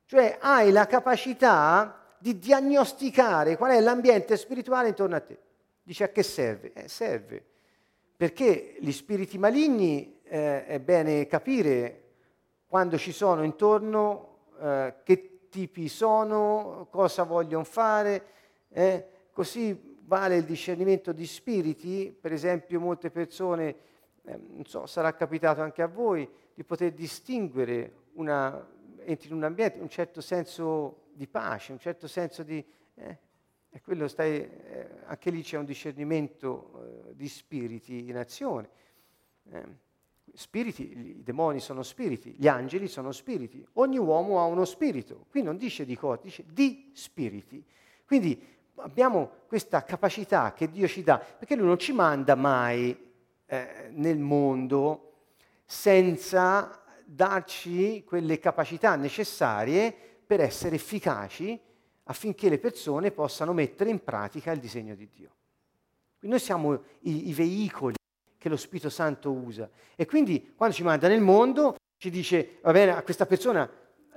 Cioè hai la capacità di diagnosticare qual è l'ambiente spirituale intorno a te. Dice a che serve? Eh, serve perché gli spiriti maligni eh, è bene capire quando ci sono intorno eh, che tipi sono, cosa vogliono fare, eh, così vale il discernimento di spiriti, per esempio molte persone, eh, non so, sarà capitato anche a voi, di poter distinguere una, entri in un ambiente un certo senso di pace, un certo senso di... Eh, e quello stai, eh, anche lì c'è un discernimento eh, di spiriti in azione. Spiriti, i demoni sono spiriti, gli angeli sono spiriti, ogni uomo ha uno spirito. Qui non dice di cosa, dice di spiriti. Quindi abbiamo questa capacità che Dio ci dà, perché Lui non ci manda mai eh, nel mondo senza darci quelle capacità necessarie per essere efficaci affinché le persone possano mettere in pratica il disegno di Dio. Quindi noi siamo i, i veicoli che lo Spirito Santo usa. E quindi quando ci manda nel mondo ci dice, va bene, a questa persona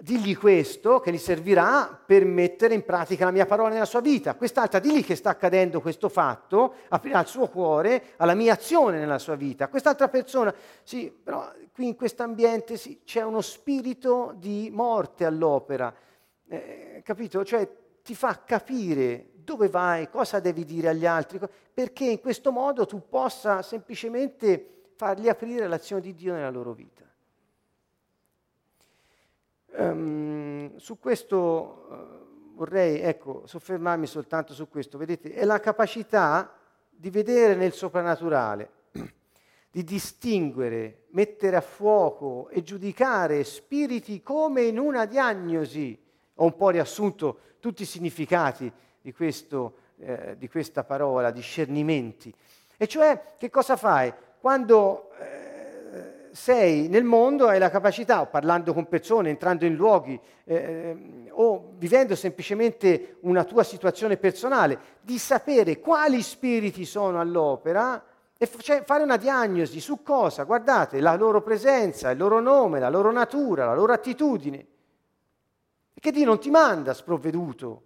digli questo che gli servirà per mettere in pratica la mia parola nella sua vita. Quest'altra, digli che sta accadendo questo fatto, aprirà il suo cuore alla mia azione nella sua vita. Quest'altra persona, sì, però qui in questo ambiente sì, c'è uno spirito di morte all'opera. Eh, capito? Cioè ti fa capire dove vai, cosa devi dire agli altri, perché in questo modo tu possa semplicemente fargli aprire l'azione di Dio nella loro vita. Um, su questo uh, vorrei ecco, soffermarmi soltanto su questo. Vedete, è la capacità di vedere nel soprannaturale, (clears throat) di distinguere, mettere a fuoco e giudicare spiriti come in una diagnosi. Ho un po' riassunto tutti i significati di, questo, eh, di questa parola, discernimenti. E cioè, che cosa fai? Quando eh, sei nel mondo hai la capacità, parlando con persone, entrando in luoghi, eh, eh o vivendo semplicemente una tua situazione personale, di sapere quali spiriti sono all'opera e cioè, fare una diagnosi su cosa? Guardate, la loro presenza, il loro nome, la loro natura, la loro attitudine. E che Dio non ti manda sprovveduto.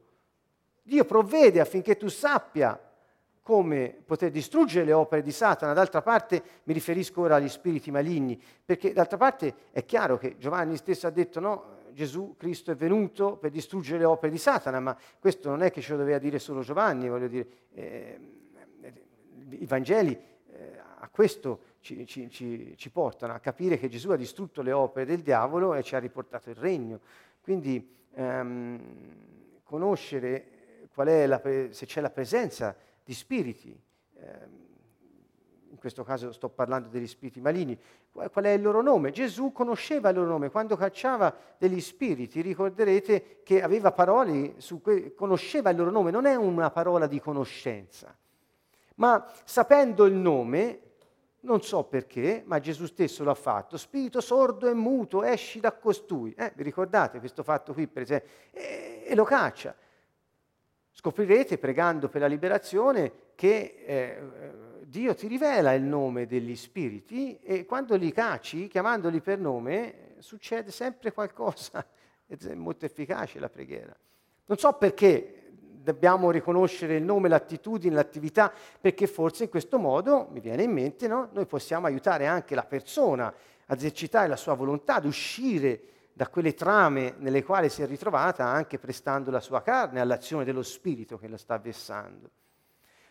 Dio provvede affinché tu sappia come poter distruggere le opere di Satana. D'altra parte mi riferisco ora agli spiriti maligni, perché d'altra parte è chiaro che Giovanni stesso ha detto no, Gesù Cristo è venuto per distruggere le opere di Satana, ma questo non è che ce lo doveva dire solo Giovanni, voglio dire, eh, i Vangeli eh, a questo ci, ci, ci, ci portano, a capire che Gesù ha distrutto le opere del diavolo e ci ha riportato il regno. Quindi ehm, conoscere pre- se c'è la presenza di spiriti, ehm, in questo caso sto parlando degli spiriti maligni, qual, qual è il loro nome? Gesù conosceva il loro nome, quando cacciava degli spiriti, ricorderete che aveva parole, su que- conosceva il loro nome, non è una parola di conoscenza, ma sapendo il nome non so perché, ma Gesù stesso l'ha fatto. Spirito sordo e muto, esci da costui. Eh, vi ricordate questo fatto qui, per esempio? E, e lo caccia. Scoprirete, pregando per la liberazione, che eh, Dio ti rivela il nome degli spiriti e quando li cacci, chiamandoli per nome, succede sempre qualcosa. (laughs) È molto efficace la preghiera. Non so perché dobbiamo riconoscere il nome, l'attitudine, l'attività, perché forse in questo modo, mi viene in mente, no? noi possiamo aiutare anche la persona a esercitare la sua volontà, ad uscire da quelle trame nelle quali si è ritrovata, anche prestando la sua carne all'azione dello spirito che la sta vessando.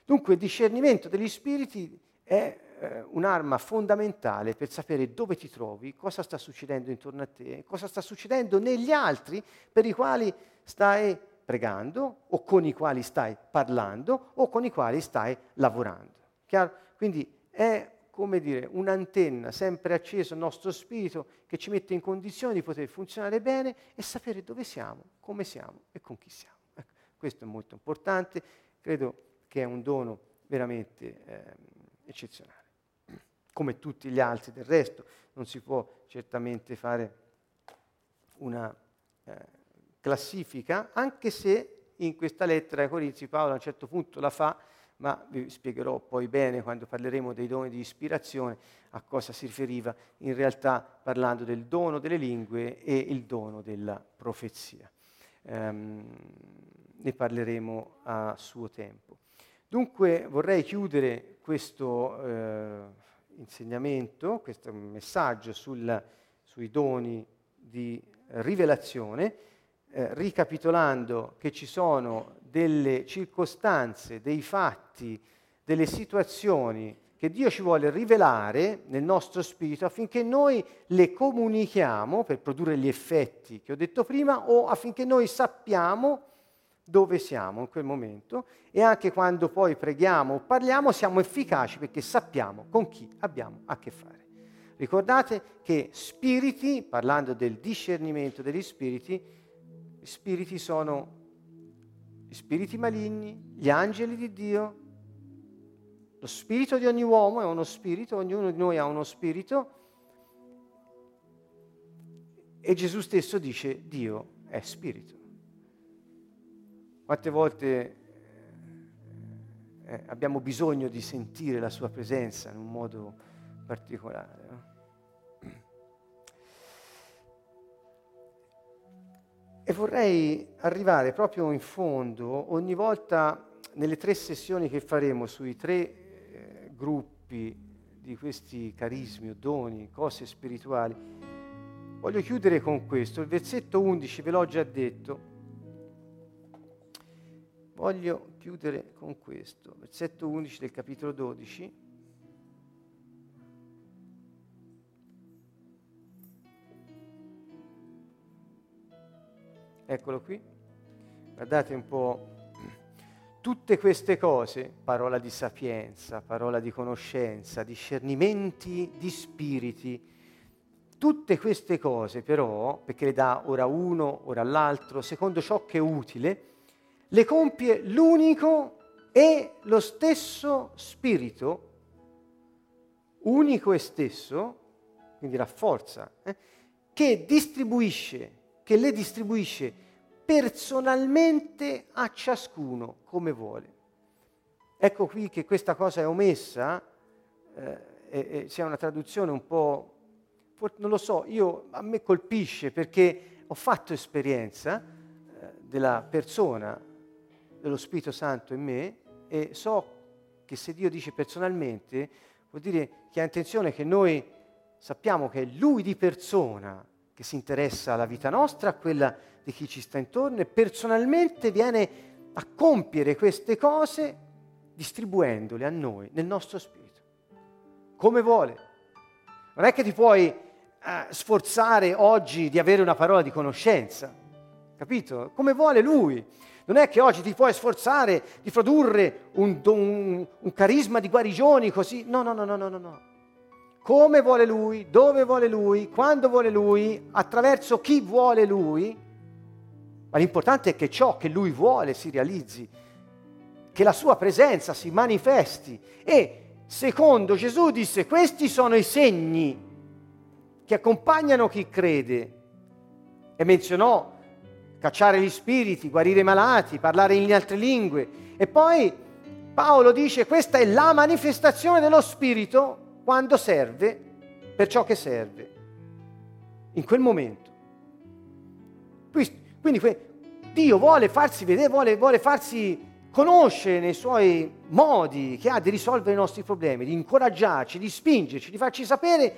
Dunque il discernimento degli spiriti è eh, un'arma fondamentale per sapere dove ti trovi, cosa sta succedendo intorno a te, cosa sta succedendo negli altri per i quali stai pregando o con i quali stai parlando o con i quali stai lavorando. Chiaro? Quindi è come dire un'antenna sempre accesa al nostro spirito che ci mette in condizione di poter funzionare bene e sapere dove siamo, come siamo e con chi siamo. Ecco, questo è molto importante, credo che è un dono veramente eh, eccezionale. Come tutti gli altri del resto, non si può certamente fare una eh, classifica, anche se in questa lettera ai Corinzi Paolo a un certo punto la fa, ma vi spiegherò poi bene quando parleremo dei doni di ispirazione a cosa si riferiva, in realtà parlando del dono delle lingue e il dono della profezia. Um, ne parleremo a suo tempo. Dunque vorrei chiudere questo eh, insegnamento, questo messaggio sul, sui doni di rivelazione, eh, ricapitolando che ci sono delle circostanze, dei fatti, delle situazioni che Dio ci vuole rivelare nel nostro spirito affinché noi le comunichiamo per produrre gli effetti che ho detto prima o affinché noi sappiamo dove siamo in quel momento e anche quando poi preghiamo o parliamo siamo efficaci perché sappiamo con chi abbiamo a che fare. Ricordate che spiriti, parlando del discernimento degli spiriti, spiriti sono gli spiriti maligni, gli angeli di Dio, lo spirito di ogni uomo è uno spirito, ognuno di noi ha uno spirito e Gesù stesso dice Dio è spirito. Quante volte eh, abbiamo bisogno di sentire la sua presenza in un modo particolare. No? E vorrei arrivare proprio in fondo, ogni volta nelle tre sessioni che faremo sui tre eh, gruppi di questi carismi o doni, cose spirituali, voglio chiudere con questo. Il versetto 11 ve l'ho già detto. Voglio chiudere con questo. Versetto 11 del capitolo 12. Eccolo qui. Guardate un po'. Tutte queste cose, parola di sapienza, parola di conoscenza, discernimenti di spiriti, tutte queste cose però, perché le dà ora uno, ora l'altro, secondo ciò che è utile, le compie l'unico e lo stesso spirito, unico e stesso, quindi rafforza, eh, che distribuisce che le distribuisce personalmente a ciascuno come vuole. Ecco qui che questa cosa è omessa, eh, e, e sia una traduzione un po', non lo so, io, a me colpisce perché ho fatto esperienza eh, della persona, dello Spirito Santo in me e so che se Dio dice personalmente vuol dire che ha intenzione che noi sappiamo che è Lui di persona che si interessa alla vita nostra, a quella di chi ci sta intorno e personalmente viene a compiere queste cose distribuendole a noi, nel nostro spirito, come vuole. Non è che ti puoi eh, sforzare oggi di avere una parola di conoscenza, capito? Come vuole lui. Non è che oggi ti puoi sforzare di produrre un, un, un carisma di guarigioni così. No, no, no, no, no, no come vuole Lui, dove vuole Lui, quando vuole Lui, attraverso chi vuole Lui, ma l'importante è che ciò che Lui vuole si realizzi, che la sua presenza si manifesti. E secondo Gesù disse questi sono i segni che accompagnano chi crede. E menzionò cacciare gli spiriti, guarire i malati, parlare in altre lingue. E poi Paolo dice questa è la manifestazione dello spirito quando serve per ciò che serve, in quel momento. Quindi Dio vuole farsi vedere, vuole, vuole farsi conoscere nei suoi modi che ha di risolvere i nostri problemi, di incoraggiarci, di spingerci, di farci sapere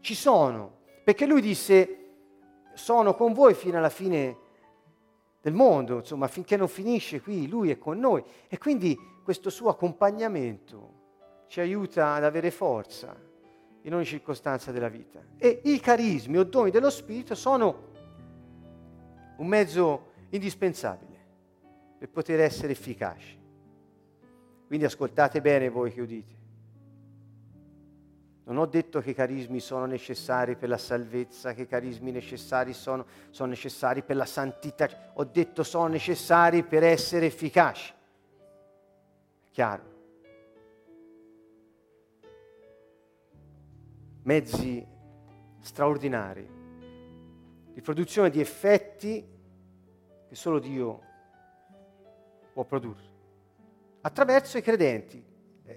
ci sono. Perché lui disse sono con voi fino alla fine del mondo, insomma, finché non finisce qui, lui è con noi. E quindi questo suo accompagnamento ci aiuta ad avere forza in ogni circostanza della vita. E i carismi o doni dello Spirito sono un mezzo indispensabile per poter essere efficaci. Quindi ascoltate bene voi che udite. Non ho detto che i carismi sono necessari per la salvezza, che i carismi necessari sono, sono necessari per la santità, ho detto sono necessari per essere efficaci chiaro. Mezzi straordinari di produzione di effetti che solo Dio può produrre attraverso i credenti,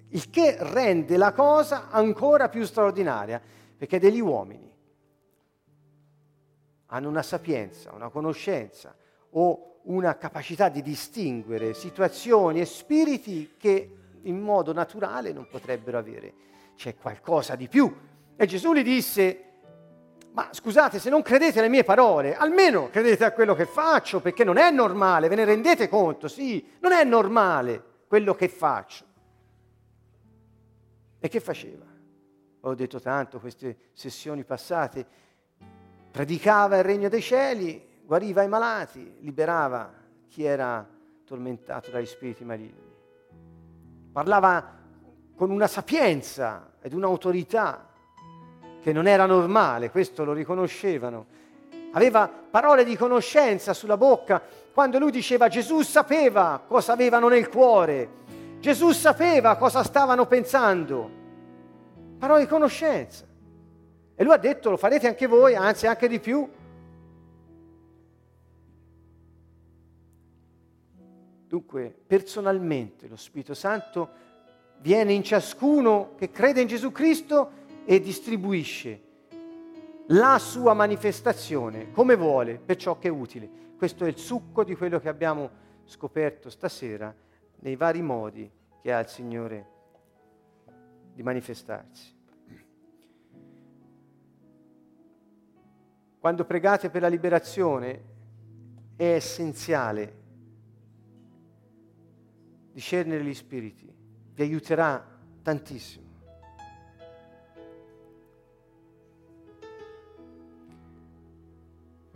il che rende la cosa ancora più straordinaria, perché degli uomini hanno una sapienza, una conoscenza o una capacità di distinguere situazioni e spiriti che in modo naturale non potrebbero avere. C'è qualcosa di più. E Gesù gli disse, ma scusate, se non credete alle mie parole, almeno credete a quello che faccio, perché non è normale, ve ne rendete conto? Sì, non è normale quello che faccio. E che faceva? Ho detto tanto queste sessioni passate, predicava il regno dei cieli, guariva i malati, liberava chi era tormentato dagli spiriti maligni. Parlava con una sapienza ed un'autorità che non era normale, questo lo riconoscevano. Aveva parole di conoscenza sulla bocca quando lui diceva Gesù sapeva cosa avevano nel cuore, Gesù sapeva cosa stavano pensando. Parole di conoscenza. E lui ha detto lo farete anche voi, anzi anche di più. Dunque, personalmente lo Spirito Santo viene in ciascuno che crede in Gesù Cristo e distribuisce la sua manifestazione come vuole per ciò che è utile. Questo è il succo di quello che abbiamo scoperto stasera nei vari modi che ha il Signore di manifestarsi. Quando pregate per la liberazione è essenziale discernere gli spiriti, vi aiuterà tantissimo.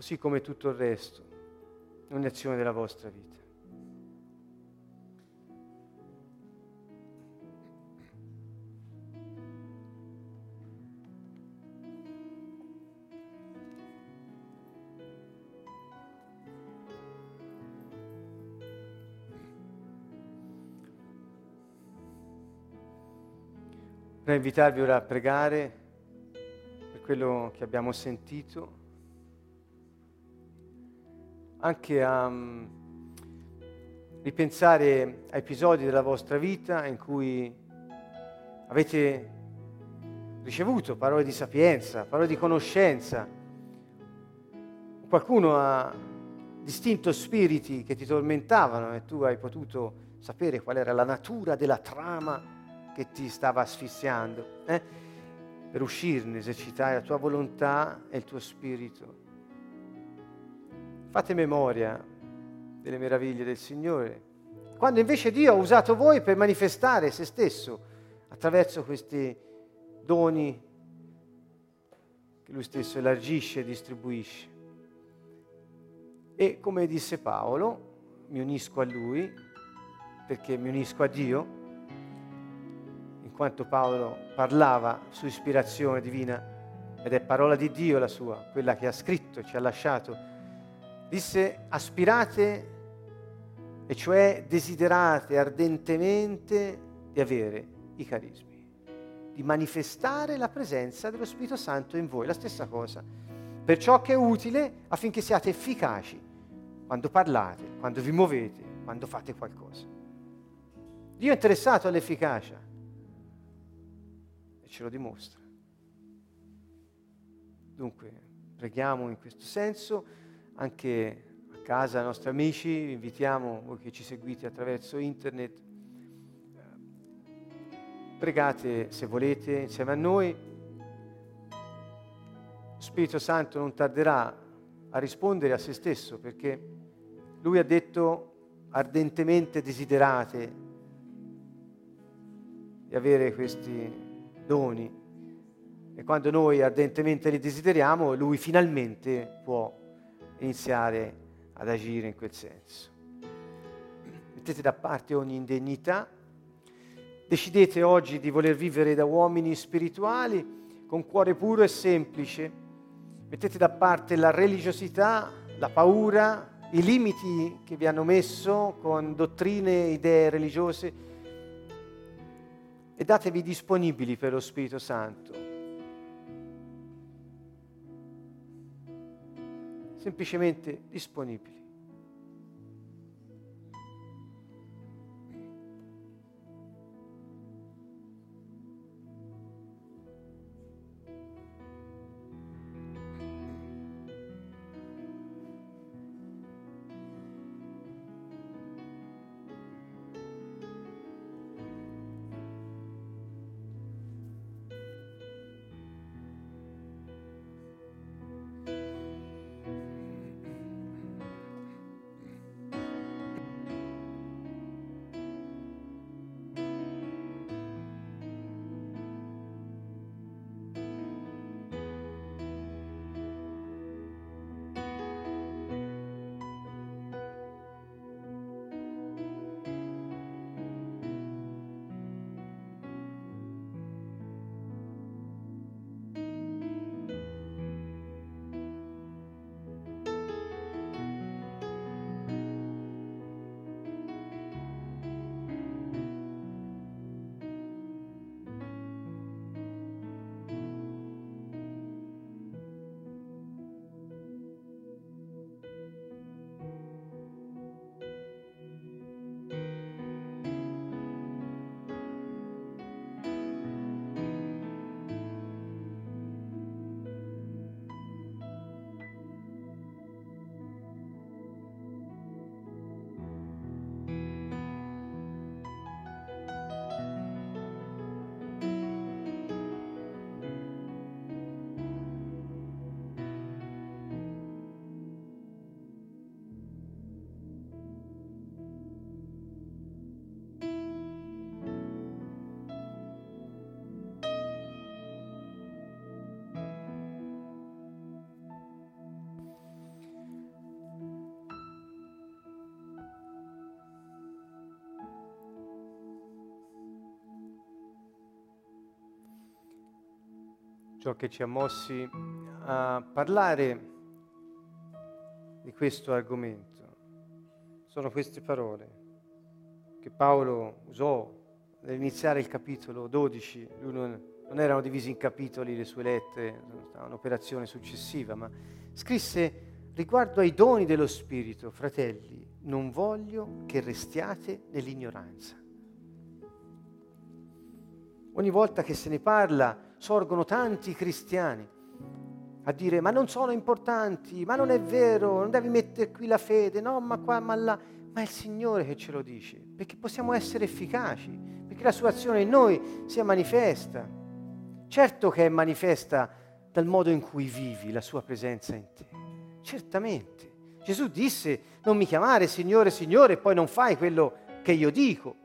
Così come tutto il resto, è un'azione della vostra vita. Vorrei invitarvi ora a pregare per quello che abbiamo sentito, anche a um, ripensare a episodi della vostra vita in cui avete ricevuto parole di sapienza, parole di conoscenza. Qualcuno ha distinto spiriti che ti tormentavano e tu hai potuto sapere qual era la natura della trama che ti stava asfissiando, eh? per uscirne, esercitare la tua volontà e il tuo spirito. Fate memoria delle meraviglie del Signore, quando invece Dio ha usato voi per manifestare se stesso attraverso questi doni che Lui stesso elargisce e distribuisce. E come disse Paolo, mi unisco a Lui perché mi unisco a Dio quanto Paolo parlava su ispirazione divina, ed è parola di Dio la sua, quella che ha scritto, ci ha lasciato, disse aspirate, e cioè desiderate ardentemente di avere i carismi, di manifestare la presenza dello Spirito Santo in voi, la stessa cosa, per ciò che è utile affinché siate efficaci quando parlate, quando vi muovete, quando fate qualcosa. Dio è interessato all'efficacia ce lo dimostra. Dunque, preghiamo in questo senso, anche a casa, ai nostri amici, vi invitiamo, voi che ci seguite attraverso internet, pregate se volete insieme a noi. Lo Spirito Santo non tarderà a rispondere a se stesso perché lui ha detto ardentemente desiderate di avere questi doni. E quando noi ardentemente li desideriamo, lui finalmente può iniziare ad agire in quel senso. Mettete da parte ogni indegnità, decidete oggi di voler vivere da uomini spirituali con cuore puro e semplice, mettete da parte la religiosità, la paura, i limiti che vi hanno messo con dottrine, idee religiose e datevi disponibili per lo Spirito Santo. Semplicemente disponibili. Ciò che ci ha mossi a parlare di questo argomento sono queste parole che Paolo usò nell'iniziare il capitolo 12. Lui non, non erano divisi in capitoli le sue lettere, un'operazione successiva, ma scrisse riguardo ai doni dello Spirito, fratelli, non voglio che restiate nell'ignoranza. Ogni volta che se ne parla sorgono tanti cristiani a dire ma non sono importanti, ma non è vero, non devi mettere qui la fede, no, ma qua, ma là. Ma è il Signore che ce lo dice, perché possiamo essere efficaci, perché la sua azione in noi sia manifesta. Certo che è manifesta dal modo in cui vivi la sua presenza in te, certamente. Gesù disse non mi chiamare Signore, Signore e poi non fai quello che io dico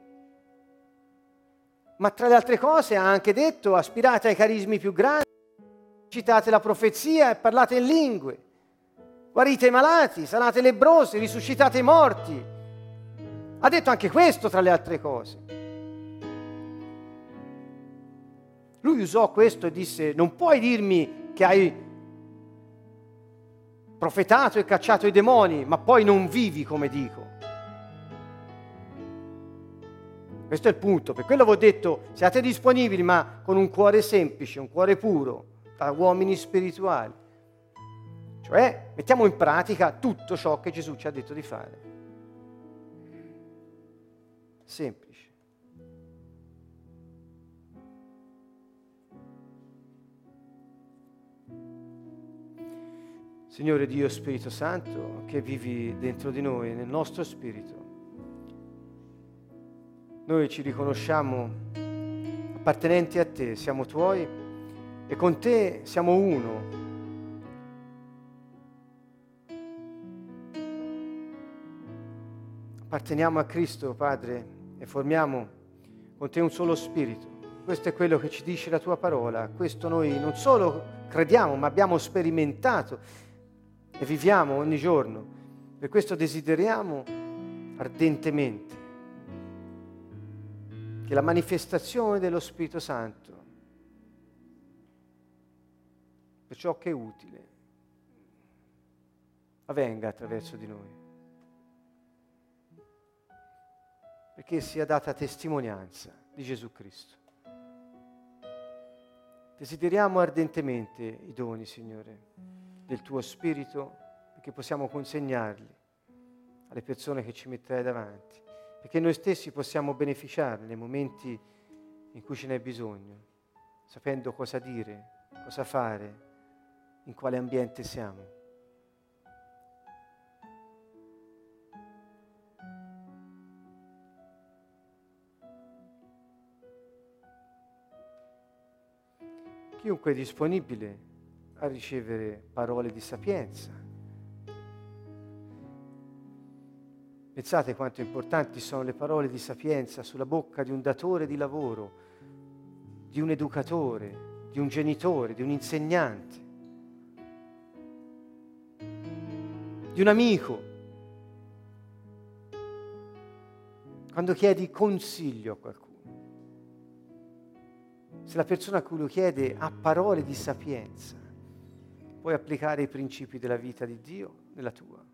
ma tra le altre cose ha anche detto aspirate ai carismi più grandi, citate la profezia e parlate in lingue, guarite i malati, sanate lebrosi, risuscitate i morti. Ha detto anche questo tra le altre cose. Lui usò questo e disse, non puoi dirmi che hai profetato e cacciato i demoni, ma poi non vivi come dico. Questo è il punto, per quello ho detto siate disponibili ma con un cuore semplice, un cuore puro, da uomini spirituali. Cioè mettiamo in pratica tutto ciò che Gesù ci ha detto di fare. Semplice. Signore Dio Spirito Santo, che vivi dentro di noi, nel nostro spirito, noi ci riconosciamo appartenenti a te, siamo tuoi e con te siamo uno. Apparteniamo a Cristo, Padre, e formiamo con te un solo spirito. Questo è quello che ci dice la tua parola. Questo noi non solo crediamo, ma abbiamo sperimentato e viviamo ogni giorno. Per questo desideriamo ardentemente che la manifestazione dello Spirito Santo, per ciò che è utile, avvenga attraverso di noi. Perché sia data testimonianza di Gesù Cristo. Desideriamo ardentemente i doni, Signore, del tuo Spirito, perché possiamo consegnarli alle persone che ci metterai davanti, perché noi stessi possiamo beneficiarne nei momenti in cui ce n'è bisogno, sapendo cosa dire, cosa fare, in quale ambiente siamo. Chiunque è disponibile a ricevere parole di sapienza. Pensate quanto importanti sono le parole di sapienza sulla bocca di un datore di lavoro, di un educatore, di un genitore, di un insegnante, di un amico. Quando chiedi consiglio a qualcuno se la persona a cui lo chiede ha parole di sapienza, puoi applicare i principi della vita di Dio nella tua.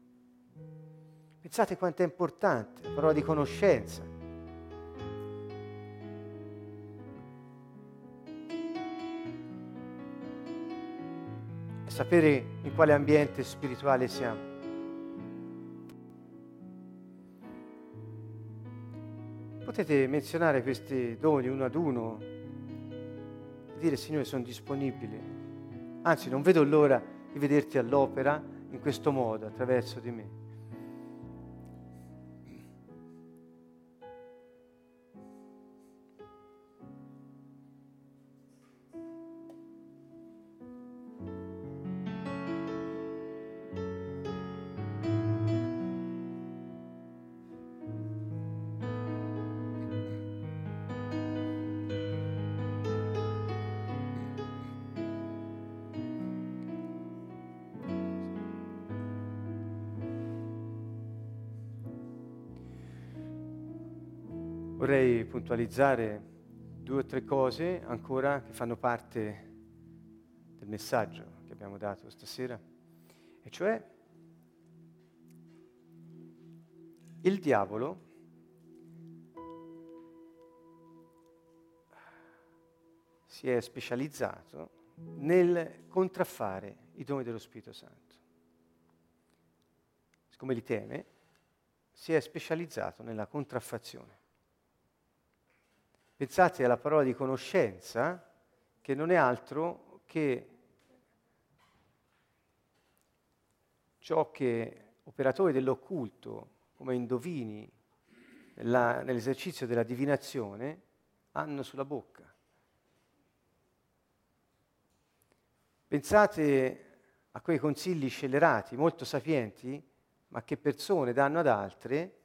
Pensate quanto è importante la parola di conoscenza. E sapere in quale ambiente spirituale siamo. Potete menzionare questi doni uno ad uno dire Signore sono disponibile, anzi non vedo l'ora di vederti all'opera in questo modo, attraverso di me. Vorrei puntualizzare due o tre cose ancora che fanno parte del messaggio che abbiamo dato stasera, e cioè il diavolo si è specializzato nel contraffare i doni dello Spirito Santo. Siccome li teme, si è specializzato nella contraffazione. Pensate alla parola di conoscenza, che non è altro che ciò che operatori dell'occulto, come indovini, nella, nell'esercizio della divinazione, hanno sulla bocca. Pensate a quei consigli scellerati, molto sapienti, ma che persone danno ad altre,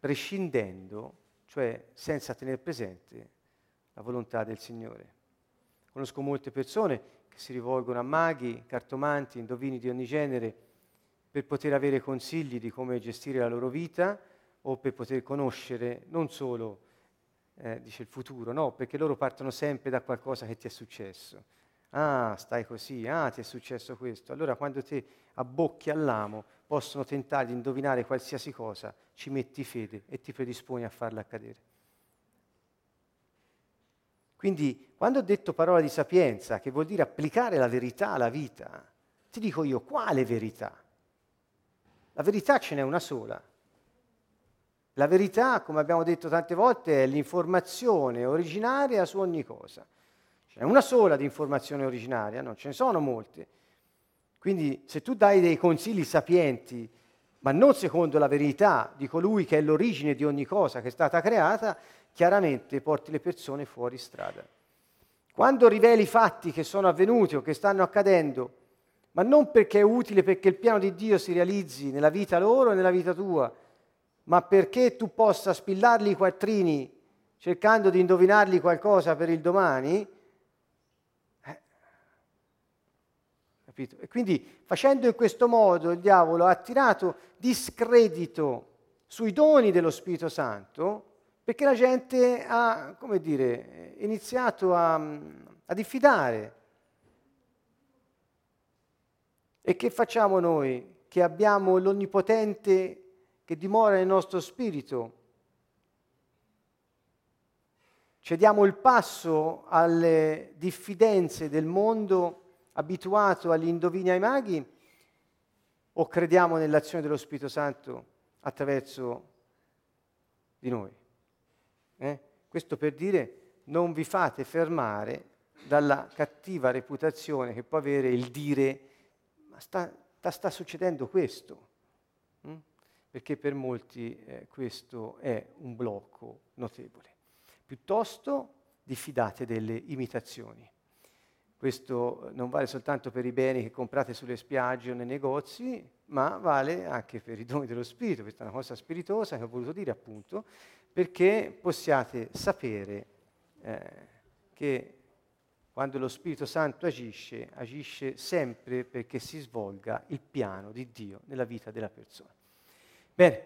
prescindendo cioè senza tenere presente la volontà del Signore. Conosco molte persone che si rivolgono a maghi, cartomanti, indovini di ogni genere per poter avere consigli di come gestire la loro vita o per poter conoscere non solo, eh, dice il futuro, no, perché loro partono sempre da qualcosa che ti è successo. Ah, stai così, ah, ti è successo questo. Allora quando ti abbocchi all'amo possono tentare di indovinare qualsiasi cosa, ci metti fede e ti predisponi a farla accadere. Quindi quando ho detto parola di sapienza, che vuol dire applicare la verità alla vita, ti dico io quale verità? La verità ce n'è una sola. La verità, come abbiamo detto tante volte, è l'informazione originaria su ogni cosa. Ce n'è una sola di informazione originaria, non ce ne sono molte. Quindi se tu dai dei consigli sapienti, ma non secondo la verità di colui che è l'origine di ogni cosa che è stata creata, chiaramente porti le persone fuori strada. Quando riveli fatti che sono avvenuti o che stanno accadendo, ma non perché è utile perché il piano di Dio si realizzi nella vita loro e nella vita tua, ma perché tu possa spillarli i quattrini cercando di indovinarli qualcosa per il domani, Capito? E quindi facendo in questo modo il diavolo ha tirato discredito sui doni dello Spirito Santo perché la gente ha, come dire, iniziato a, a diffidare. E che facciamo noi che abbiamo l'Onnipotente che dimora nel nostro spirito? Cediamo il passo alle diffidenze del mondo abituato agli indovini ai maghi o crediamo nell'azione dello Spirito Santo attraverso di noi? Eh? Questo per dire non vi fate fermare dalla cattiva reputazione che può avere il dire ma sta, sta, succedendo questo. Mm? Perché per molti eh, questo è un blocco notevole. Piuttosto diffidate delle imitazioni. Questo non vale soltanto per i beni che comprate sulle spiagge o nei negozi, ma vale anche per i doni dello Spirito. Questa è una cosa spiritosa che ho voluto dire appunto, perché possiate sapere eh, che quando lo Spirito Santo agisce, agisce sempre perché si svolga il piano di Dio nella vita della persona. Bene,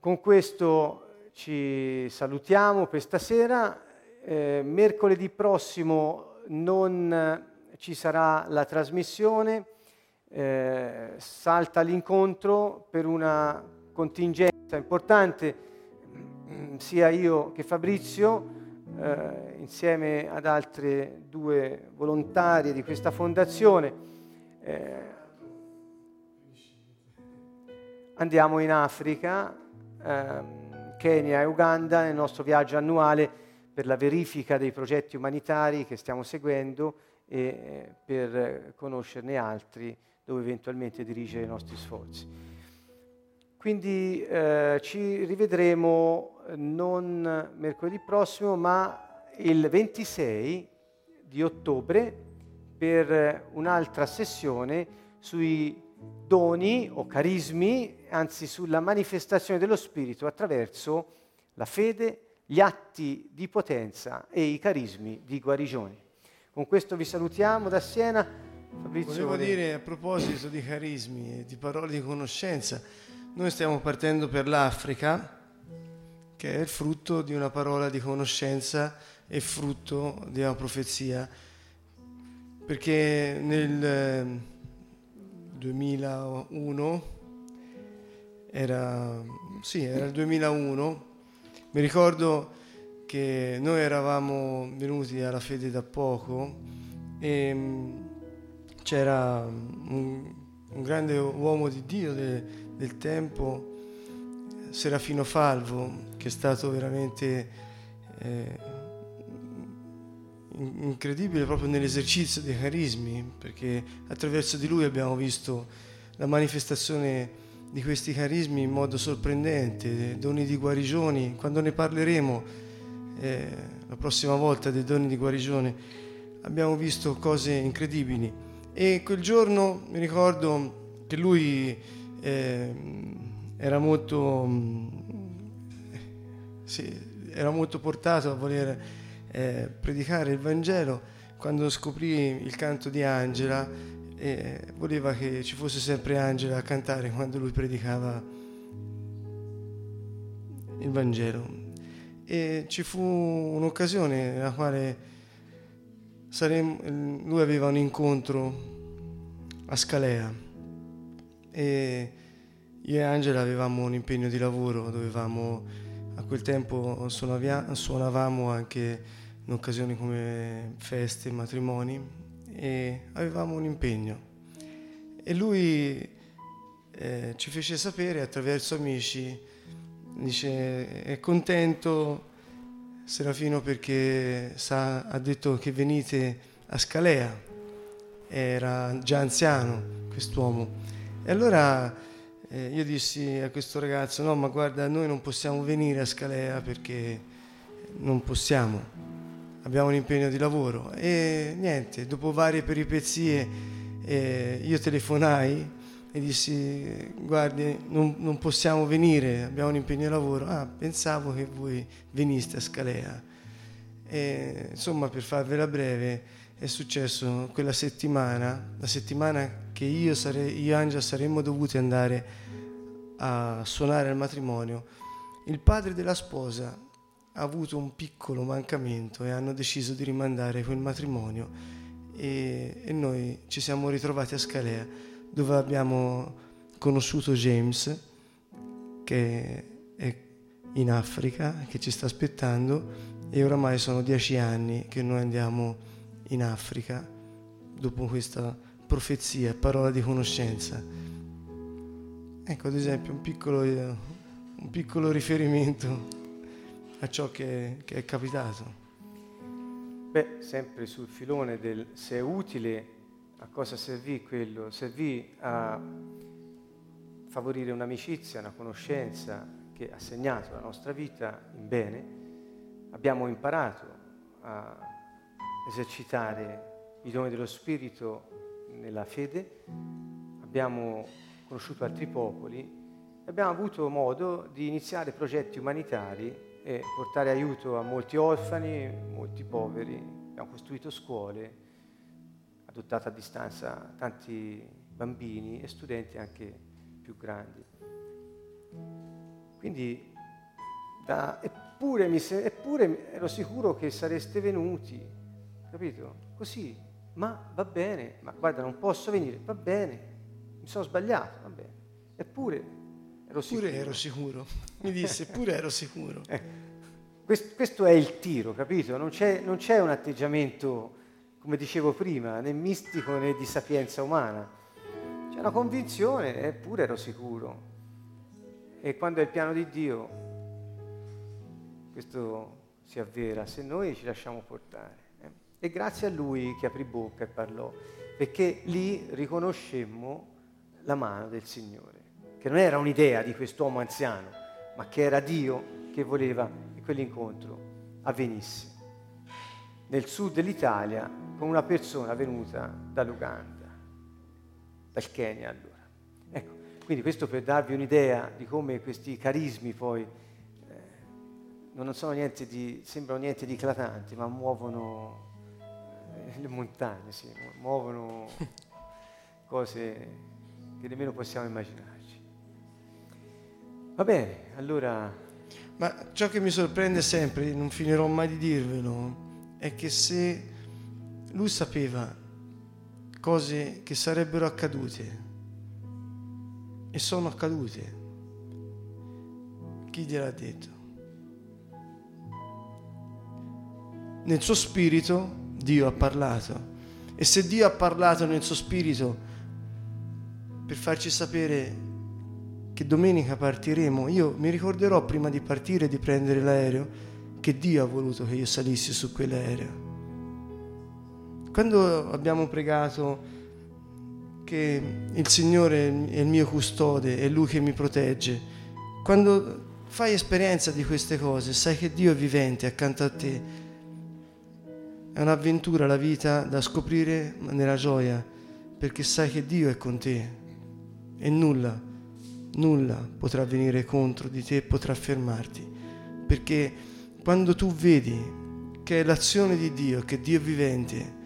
con questo ci salutiamo per stasera. Eh, mercoledì prossimo non ci sarà la trasmissione, eh, salta l'incontro per una contingenza importante, mm, sia io che Fabrizio, eh, insieme ad altre due volontarie di questa fondazione, eh, andiamo in Africa, ehm, Kenya e Uganda nel nostro viaggio annuale per la verifica dei progetti umanitari che stiamo seguendo e eh, per conoscerne altri dove eventualmente dirigere i nostri sforzi. Quindi eh, ci rivedremo non mercoledì prossimo, ma il 26 di ottobre per un'altra sessione sui doni o carismi, anzi sulla manifestazione dello Spirito attraverso la fede, gli atti di potenza e i carismi di guarigione. Con questo vi salutiamo da Siena. Fabrizio Volevo dire a proposito di carismi e di parole di conoscenza, noi stiamo partendo per l'Africa, che è il frutto di una parola di conoscenza e frutto di una profezia, perché nel 2001 era, sì, era il 2001 mi ricordo che noi eravamo venuti alla fede da poco e mm, c'era un, un grande uomo di Dio de, del tempo, Serafino Falvo, che è stato veramente eh, incredibile proprio nell'esercizio dei carismi, perché attraverso di lui abbiamo visto la manifestazione di questi carismi in modo sorprendente, doni di guarigioni. Quando ne parleremo eh, la prossima volta dei doni di guarigione abbiamo visto cose incredibili. E quel giorno mi ricordo che lui eh, era, molto, sì, era molto portato a voler eh, predicare il Vangelo. Quando scoprì il canto di Angela, e voleva che ci fosse sempre Angela a cantare quando lui predicava il Vangelo. E ci fu un'occasione nella quale saremmo, lui aveva un incontro a Scalea e io e Angela avevamo un impegno di lavoro, dovevamo a quel tempo suonavamo anche in occasioni come feste, matrimoni e avevamo un impegno. E lui eh, ci fece sapere attraverso amici, dice è contento Serafino perché sa, ha detto che venite a Scalea, era già anziano quest'uomo. E allora eh, io dissi a questo ragazzo, no ma guarda noi non possiamo venire a Scalea perché non possiamo abbiamo un impegno di lavoro. E niente, dopo varie peripezie eh, io telefonai e dissi guardi non, non, possiamo venire, abbiamo un impegno di lavoro, ah pensavo che voi veniste a Scalea. E, insomma per farvela breve è successo quella settimana, la settimana che io, sare, io e Angela saremmo dovuti andare a suonare al matrimonio, il padre della sposa avuto un piccolo mancamento e hanno deciso di rimandare quel matrimonio e, e noi ci siamo ritrovati a Scalea dove abbiamo conosciuto James che è in Africa, che ci sta aspettando e oramai sono dieci anni che noi andiamo in Africa dopo questa profezia, parola di conoscenza. Ecco ad esempio un piccolo, un piccolo riferimento a ciò che, che è capitato. Beh, sempre sul filone del se è utile, a cosa servì quello? Servì a favorire un'amicizia, una conoscenza che ha segnato la nostra vita in bene. Abbiamo imparato a esercitare i doni dello Spirito nella fede, abbiamo conosciuto altri popoli e abbiamo avuto modo di iniziare progetti umanitari e portare aiuto a molti orfani, molti poveri. Abbiamo costruito scuole, adottato a distanza tanti bambini e studenti anche più grandi. Quindi, da, eppure, mi, eppure ero sicuro che sareste venuti, capito? Così, ma va bene, ma guarda, non posso venire, va bene, mi sono sbagliato, va bene. Eppure Ero sicuro. Pure ero sicuro. Mi disse, pure ero sicuro. Eh, questo, questo, è il tiro, capito? Non c'è, non c'è, un atteggiamento, come dicevo prima, né mistico né di sapienza umana. C'è una convinzione, eppure ero sicuro. E quando è il piano di Dio, questo si avvera, se noi ci lasciamo portare. Eh? E grazie a Lui che aprì bocca e parlò, perché lì riconoscemmo la mano del Signore che non era un'idea di quest'uomo anziano, ma che era Dio che voleva che quell'incontro avvenisse. Nel sud dell'Italia con una persona venuta dall'Uganda, dal Kenya allora. Ecco, quindi questo per darvi un'idea di come questi carismi poi eh, non sono niente di, sembrano niente di eclatanti, ma muovono eh, le montagne, sì, muovono (laughs) cose che nemmeno possiamo immaginare. Va bene, allora... Ma ciò che mi sorprende sempre, non finirò mai di dirvelo, è che se lui sapeva cose che sarebbero accadute e sono accadute, chi gliel'ha detto? Nel suo spirito Dio ha parlato e se Dio ha parlato nel suo spirito per farci sapere che domenica partiremo, io mi ricorderò prima di partire di prendere l'aereo che Dio ha voluto che io salissi su quell'aereo. Quando abbiamo pregato che il Signore è il mio custode, è Lui che mi protegge, quando fai esperienza di queste cose, sai che Dio è vivente accanto a te. È un'avventura la vita da scoprire nella gioia, perché sai che Dio è con te e nulla nulla potrà venire contro di te, potrà fermarti, perché quando tu vedi che è l'azione di Dio, che Dio è vivente,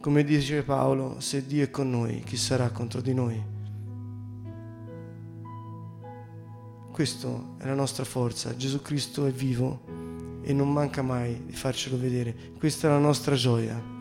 come dice Paolo, se Dio è con noi, chi sarà contro di noi? Questa è la nostra forza, Gesù Cristo è vivo e non manca mai di farcelo vedere, questa è la nostra gioia.